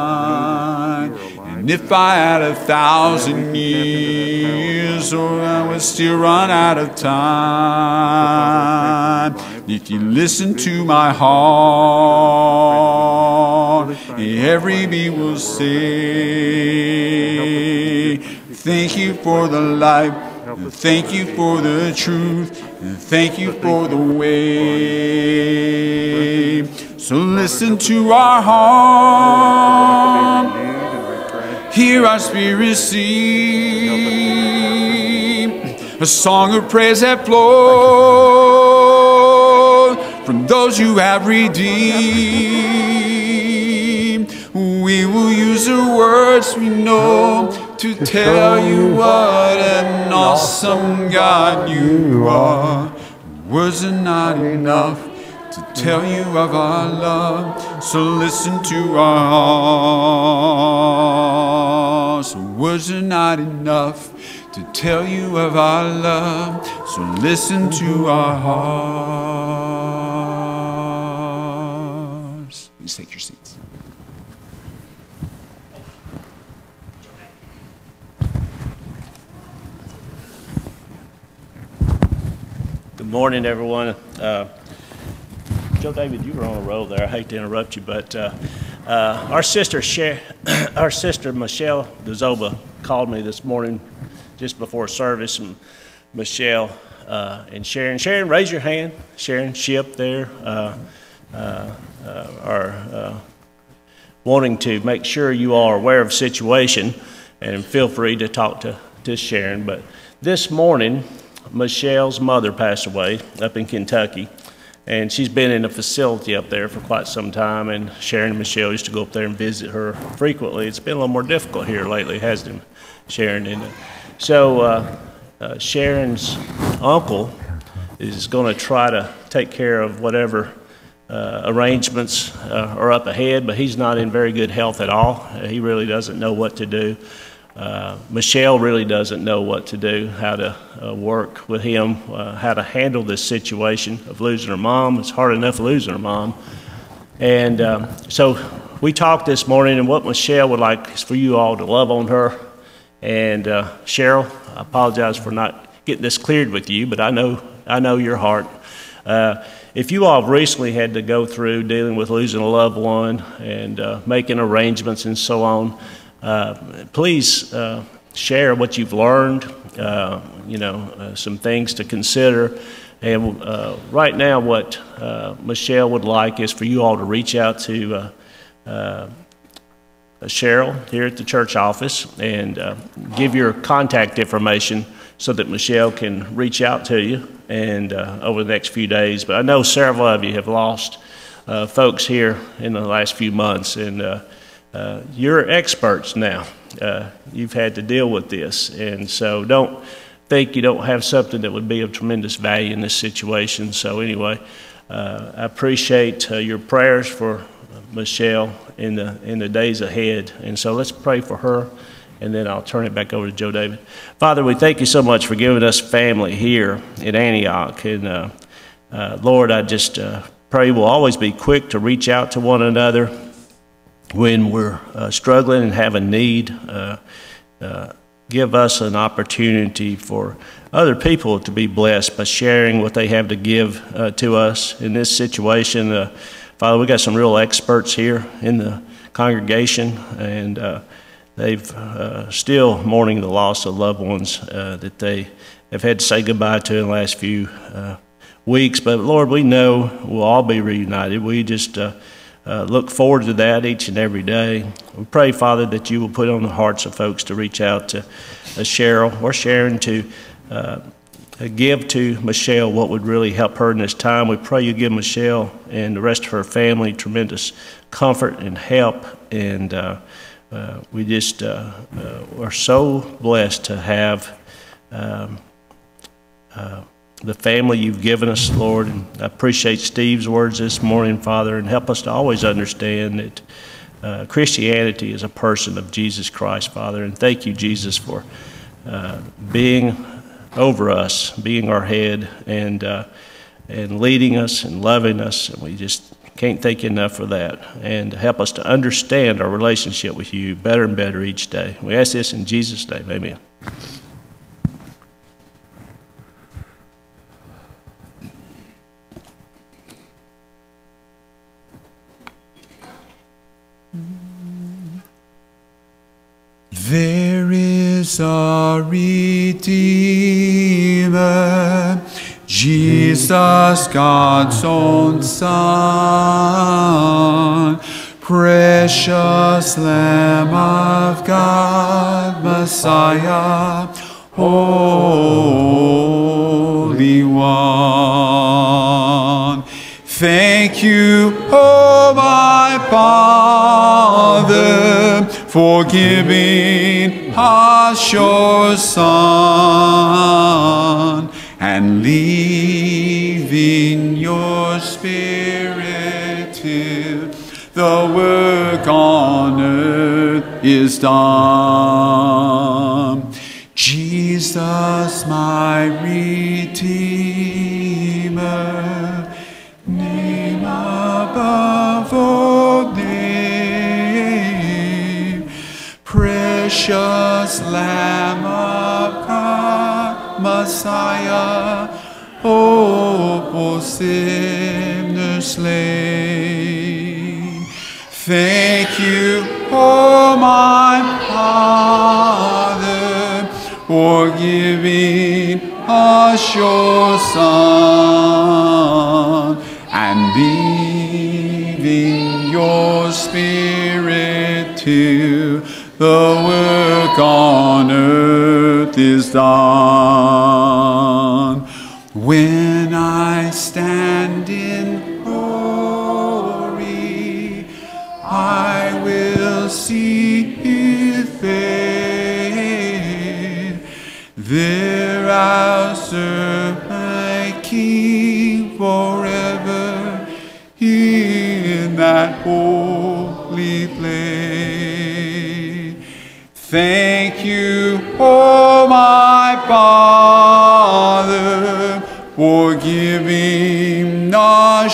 And if I had a thousand years, or I would still run out of time. If you listen to my heart, every beat will say, Thank you for the life. Thank you for the truth. and Thank you for the way. So listen to our heart. Hear our spirit sing. A song of praise that flows from those you have redeemed. We will use the words we know to tell you what an awesome God you are. Words are not enough to tell you of our love, so listen to our hearts. Words are not enough to tell you of our love, so listen to our hearts. Please take your seats. Good morning, everyone. Uh, Joe David, you were on a roll there. I hate to interrupt you, but uh, uh, our sister, our sister Michelle DeZoba called me this morning just before service, and Michelle uh, and Sharon. Sharon, raise your hand. Sharon Ship there uh, uh, uh, are wanting to make sure you all are aware of the situation, and feel free to talk to, to Sharon. But this morning, Michelle's mother passed away up in Kentucky, and she's been in a facility up there for quite some time. And Sharon and Michelle used to go up there and visit her frequently. It's been a little more difficult here lately, hasn't it, Sharon? And so uh, uh, Sharon's uncle is going to try to take care of whatever uh, arrangements uh, are up ahead, but he's not in very good health at all. He really doesn't know what to do. Uh, Michelle really doesn't know what to do, how to uh, work with him, uh, how to handle this situation of losing her mom. It's hard enough losing her mom. And um, so we talked this morning, and what Michelle would like is for you all to love on her. And uh, Cheryl, I apologize for not getting this cleared with you, but I know, I know your heart. Uh, if you all have recently had to go through dealing with losing a loved one and uh, making arrangements and so on, uh, please uh, share what you've learned, uh, you know, uh, some things to consider. And uh, right now, what uh, Michelle would like is for you all to reach out to Cheryl here at the church office and give your contact information so that Michelle can reach out to you and over the next few days. But I know several of you have lost folks here in the last few months, and uh, you're experts now. Uh, you've had to deal with this. And so don't think you don't have something that would be of tremendous value in this situation. So, anyway, uh, I appreciate uh, your prayers for Michelle in the, in the days ahead. And so let's pray for her. And then I'll turn it back over to Joe David. Father, we thank you so much for giving us family here in Antioch. And uh, uh, Lord, I just pray we'll always be quick to reach out to one another when we're uh, struggling and have a need, uh, uh, give us an opportunity for other people to be blessed by sharing what they have to give uh, to us in this situation. Uh, Father, we got some real experts here in the congregation, and uh, they've still mourning the loss of loved ones that they have had to say goodbye to in the last few weeks. But Lord, we know we'll all be reunited. We just uh, look forward to that each and every day. We pray, Father, that you will put on the hearts of folks to reach out to uh, Cheryl or Sharon to uh, give to Michelle what would really help her in this time. We pray you give Michelle and the rest of her family tremendous comfort and help. And uh, uh, we just uh, are so blessed to have. Um, the family you've given us, Lord. And I appreciate Steve's words this morning, Father, and help us to always understand that uh, Christianity is a person of Jesus Christ, Father. And thank you, Jesus, for uh, being over us, being our head, and, uh, and leading us and loving us. And we just can't thank you enough for that. And help us to understand our relationship with you better and better each day. We ask this in Jesus' name. Amen. There is a Redeemer, Jesus, God's own Son, precious Lamb of God, Messiah, Holy One. Thank you, oh my Father, for giving us your Son and leaving your Spirit till the work on earth is done. Jesus, my Redeemer, above name, precious Lamb of God, Messiah, oh, for sinners slain. Thank you, oh my Father, for giving us your Son the work on earth is done.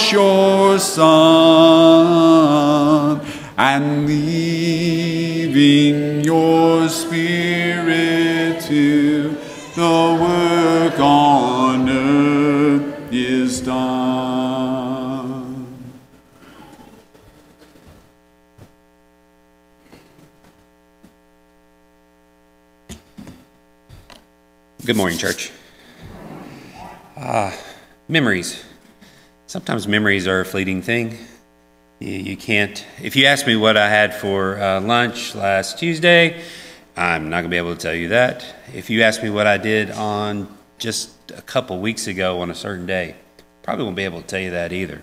Your Son and leaving your Spirit to the work on earth is done. Good morning, church. Uh, memories. Sometimes memories are a fleeting thing. You, you can't. If you ask me what I had for uh, lunch last Tuesday, I'm not going to be able to tell you that. If you ask me what I did on just a couple weeks ago on a certain day, probably won't be able to tell you that either.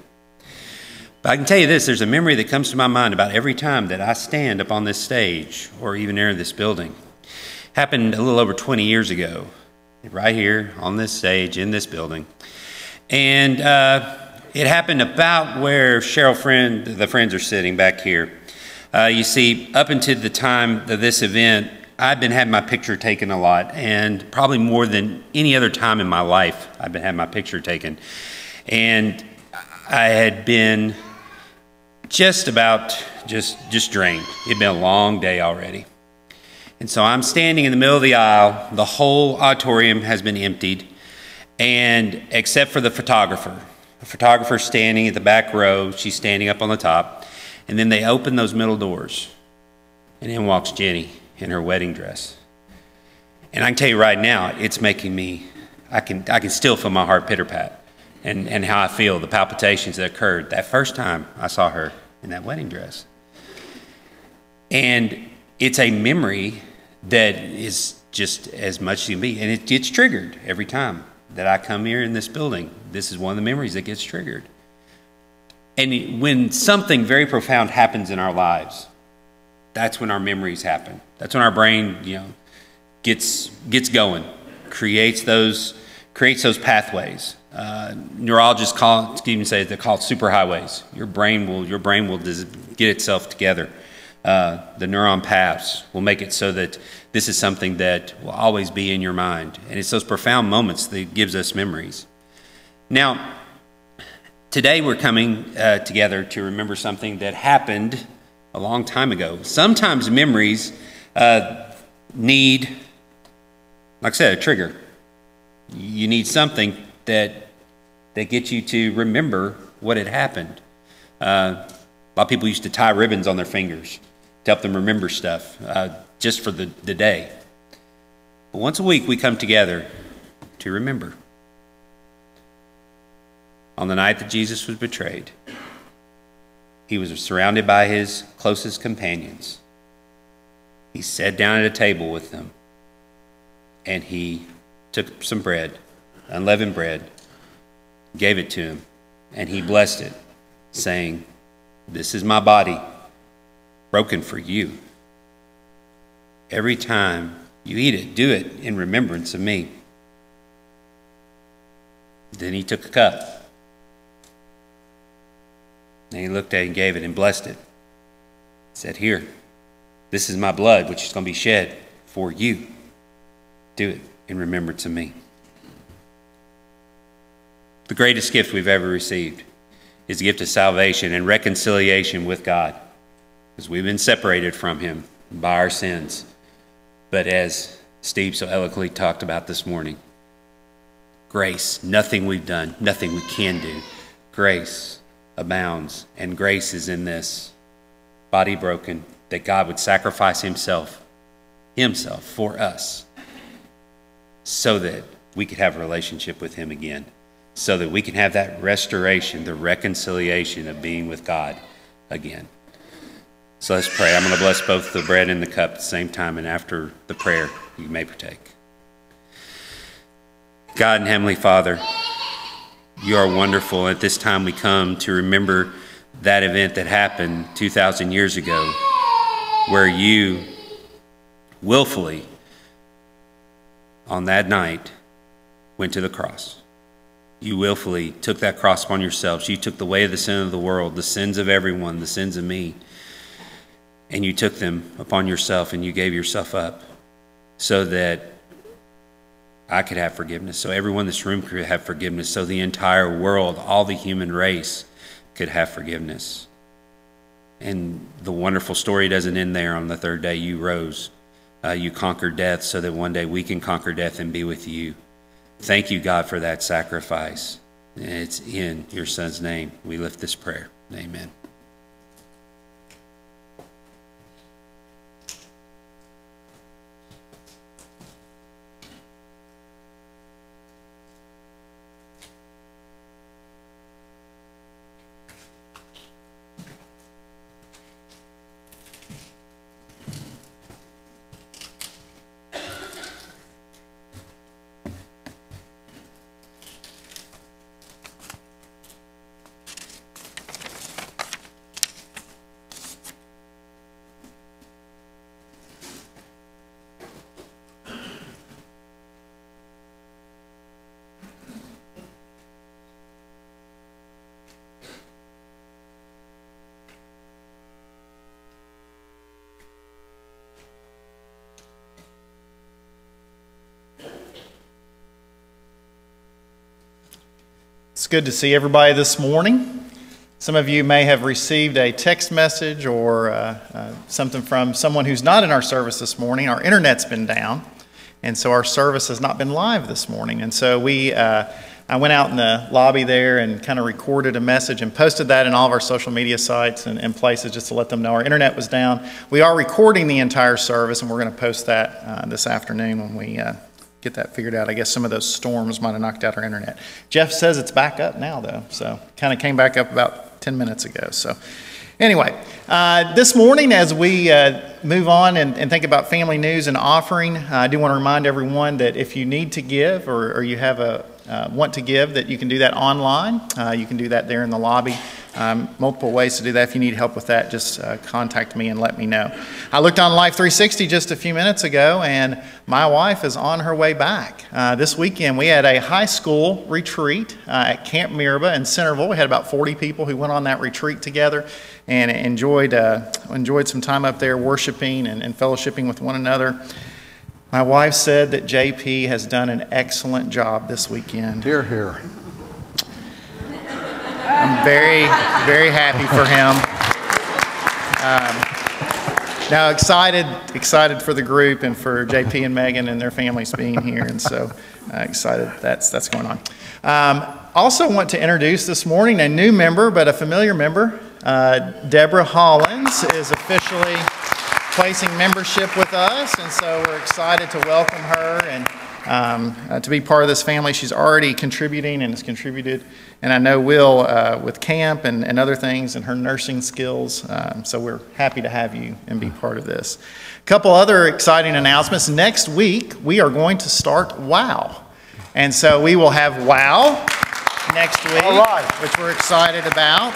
But I can tell you this there's a memory that comes to my mind about every time that I stand up on this stage or even enter this building. Happened a little over 20 years ago, right here on this stage in this building. And uh, it happened about where Cheryl Friend, the friends are sitting back here. Uh, you see, up until the time of this event, I've been having my picture taken a lot, and probably more than any other time in my life, I've been having my picture taken. And I had been just about just just drained. It'd been a long day already. And so I'm standing in the middle of the aisle. The whole auditorium has been emptied, and except for the photographer. Photographer standing at the back row, she's standing up on the top. And then they open those middle doors, and in walks Jenny in her wedding dress. And I can tell you right now, it's making me, I can, I can still feel my heart pitter pat and, and how I feel, the palpitations that occurred that first time I saw her in that wedding dress. And it's a memory that is just as much can be. And it gets triggered every time that I come here in this building. This is one of the memories that gets triggered. And when something very profound happens in our lives, that's when our memories happen. That's when our brain, you know, gets gets going, creates those creates those pathways. Uh, neurologists call even say they're called superhighways. Your brain will your brain will get itself together uh, the neuron paths will make it so that this is something that will always be in your mind. And it's those profound moments that gives us memories. Now, today we're coming uh, together to remember something that happened a long time ago. Sometimes memories uh, need, like I said, a trigger. You need something that that gets you to remember what had happened. Uh, a lot of people used to tie ribbons on their fingers to help them remember stuff uh, just for the, the day. But once a week, we come together to remember. On the night that Jesus was betrayed, he was surrounded by his closest companions. He sat down at a table with them and he took some bread, unleavened bread, gave it to him, and he blessed it, saying, This is my body, broken for you. Every time you eat it, do it in remembrance of me. Then he took a cup. And he looked at it and gave it and blessed it. He said, Here, this is my blood, which is going to be shed for you. Do it in remembrance of me. The greatest gift we've ever received is the gift of salvation and reconciliation with God, because we've been separated from Him by our sins. But as Steve so eloquently talked about this morning, grace, nothing we've done, nothing we can do, grace abounds, and grace is in this body broken, that God would sacrifice Himself, Himself for us, so that we could have a relationship with Him again so that we can have that restoration, the reconciliation of being with God again. So let's pray. I'm going to bless both the bread and the cup at the same time, and after the prayer, you may partake. God and Heavenly Father, you are wonderful. At this time, we come to remember that event that happened 2,000 years ago, where you willfully, on that night, went to the cross you willfully took that cross upon yourselves. You took the way of the sin of the world, the sins of everyone, the sins of me, and you took them upon yourself and you gave yourself up so that I could have forgiveness, so everyone in this room could have forgiveness, so the entire world, all the human race could have forgiveness. And the wonderful story doesn't end there. On the third day, you rose. Uh, you conquered death so that one day we can conquer death and be with you. Thank you, God, for that sacrifice. it's in your Son's name we lift this prayer. Amen. It's good to see everybody this morning. Some of you may have received a text message or uh, uh, something from someone who's not in our service this morning. Our internet's been down, and so our service has not been live this morning. And so we, uh, I went out in the lobby there and kind of recorded a message and posted that in all of our social media sites and, and places just to let them know our internet was down. We are recording the entire service, and we're going to post that uh, this afternoon when we uh, get that figured out. I guess some of those storms might have knocked out our internet. Jeff says it's back up now, though. So kind of came back up about 10 minutes ago. So anyway, uh, this morning as we uh, move on and, and, think about family news and offering, uh, I do want to remind everyone that if you need to give or, or you have a uh, want to give, that you can do that online. Uh, you can do that there in the lobby. Um, multiple ways to do that. If you need help with that, just uh, contact me and let me know. I looked on Life 360 just a few minutes ago, and my wife is on her way back. Uh, this weekend, we had a high school retreat uh, at Camp Miraba in Centerville. We had about 40 people who went on that retreat together and enjoyed, uh, enjoyed some time up there worshiping and, and fellowshipping with one another. My wife said that JP has done an excellent job this weekend. Here, here. I'm very, very happy for him. Um, now, excited, excited for the group and for JP and Megan and their families being here, and so uh, excited that's that's going on. Um, also, want to introduce this morning a new member, but a familiar member. Uh, Deborah Hollins is officially placing membership with us, and so we're excited to welcome her and um, uh, to be part of this family. She's already contributing and has contributed, and I know will uh, with camp and, and other things and her nursing skills. Um, so we're happy to have you and be part of this. A couple other exciting announcements. Next week, we are going to start WOW. And so we will have WOW next week, which we're excited about.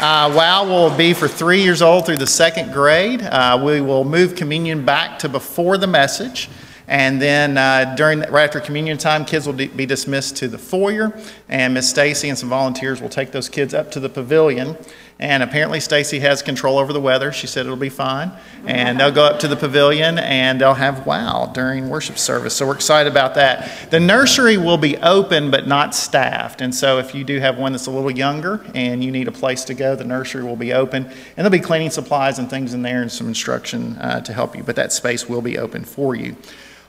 Uh, WOW will be for three years old through the second grade. Uh, we will move communion back to before the message. And then uh, during right after communion time, kids will be dismissed to the foyer, and Miss Stacy and some volunteers will take those kids up to the pavilion. And apparently, Stacy has control over the weather. She said it'll be fine. And they'll go up to the pavilion and they'll have wow during worship service. So we're excited about that. The nursery will be open but not staffed. And so if you do have one that's a little younger and you need a place to go, the nursery will be open. And there'll be cleaning supplies and things in there and some instruction uh, to help you. But that space will be open for you.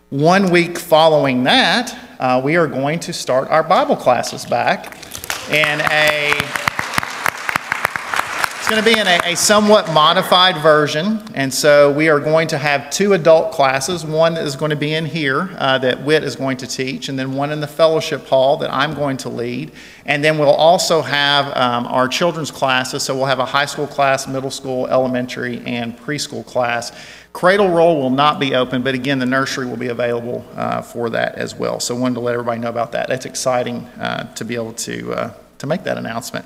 One week following that, uh, we are going to start our Bible classes back in a It's going to be in a, a, somewhat modified version, and so we are going to have two adult classes. One is going to be in here uh, that Whit is going to teach, and then one in the fellowship hall that I'm going to lead. And then we'll also have um, our children's classes, so we'll have a high school class, middle school, elementary, and preschool class. Cradle roll will not be open, but again, the nursery will be available uh, for that as well. So, wanted to let everybody know about that. That's exciting uh, to be able to uh, to make that announcement.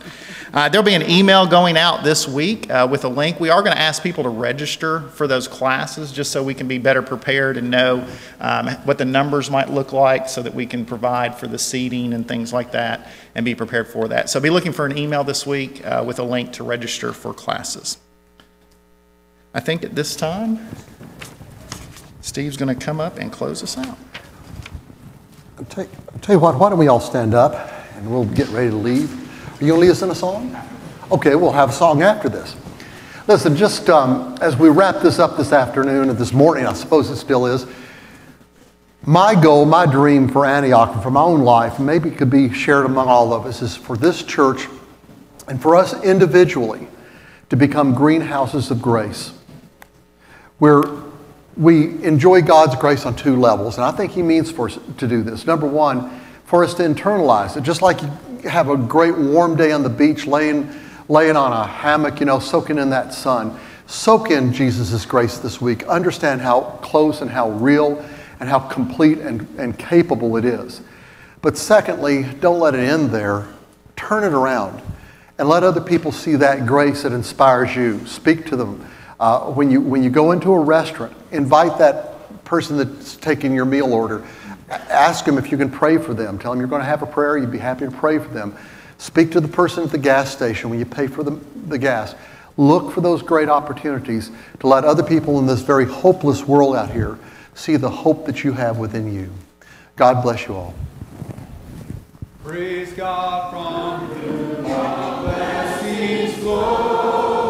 Uh, there'll be an email going out this week uh, with a link. We are going to ask people to register for those classes just so we can be better prepared and know um, what the numbers might look like so that we can provide for the seating and things like that and be prepared for that. So be looking for an email this week uh, with a link to register for classes. I think at this time, Steve's going to come up and close us out. I'll tell, I'll tell you what, why don't we all stand up? and we'll get ready to leave. Are you going to lead us in a song? Okay, we'll have a song after this. Listen, just um, as we wrap this up this afternoon and this morning, I suppose it still is, my goal, my dream for Antioch and for my own life, maybe it could be shared among all of us, is for this church and for us individually to become greenhouses of grace where we enjoy God's grace on two levels. And I think He means for us to do this. Number one, for us to internalize it. Just like you have a great warm day on the beach, laying, laying on a hammock, you know, soaking in that sun. Soak in Jesus' grace this week. Understand how close and how real and how complete and, and capable it is. But secondly, don't let it end there. Turn it around and let other people see that grace that inspires you. Speak to them. Uh, when, you, when you go into a restaurant, invite that person that's taking your meal order. Ask them if you can pray for them. Tell them you're going to have a prayer. You'd be happy to pray for them. Speak to the person at the gas station when you pay for the, the gas. Look for those great opportunities to let other people in this very hopeless world out here see the hope that you have within you. God bless you all. Praise God from whom all blessings flow.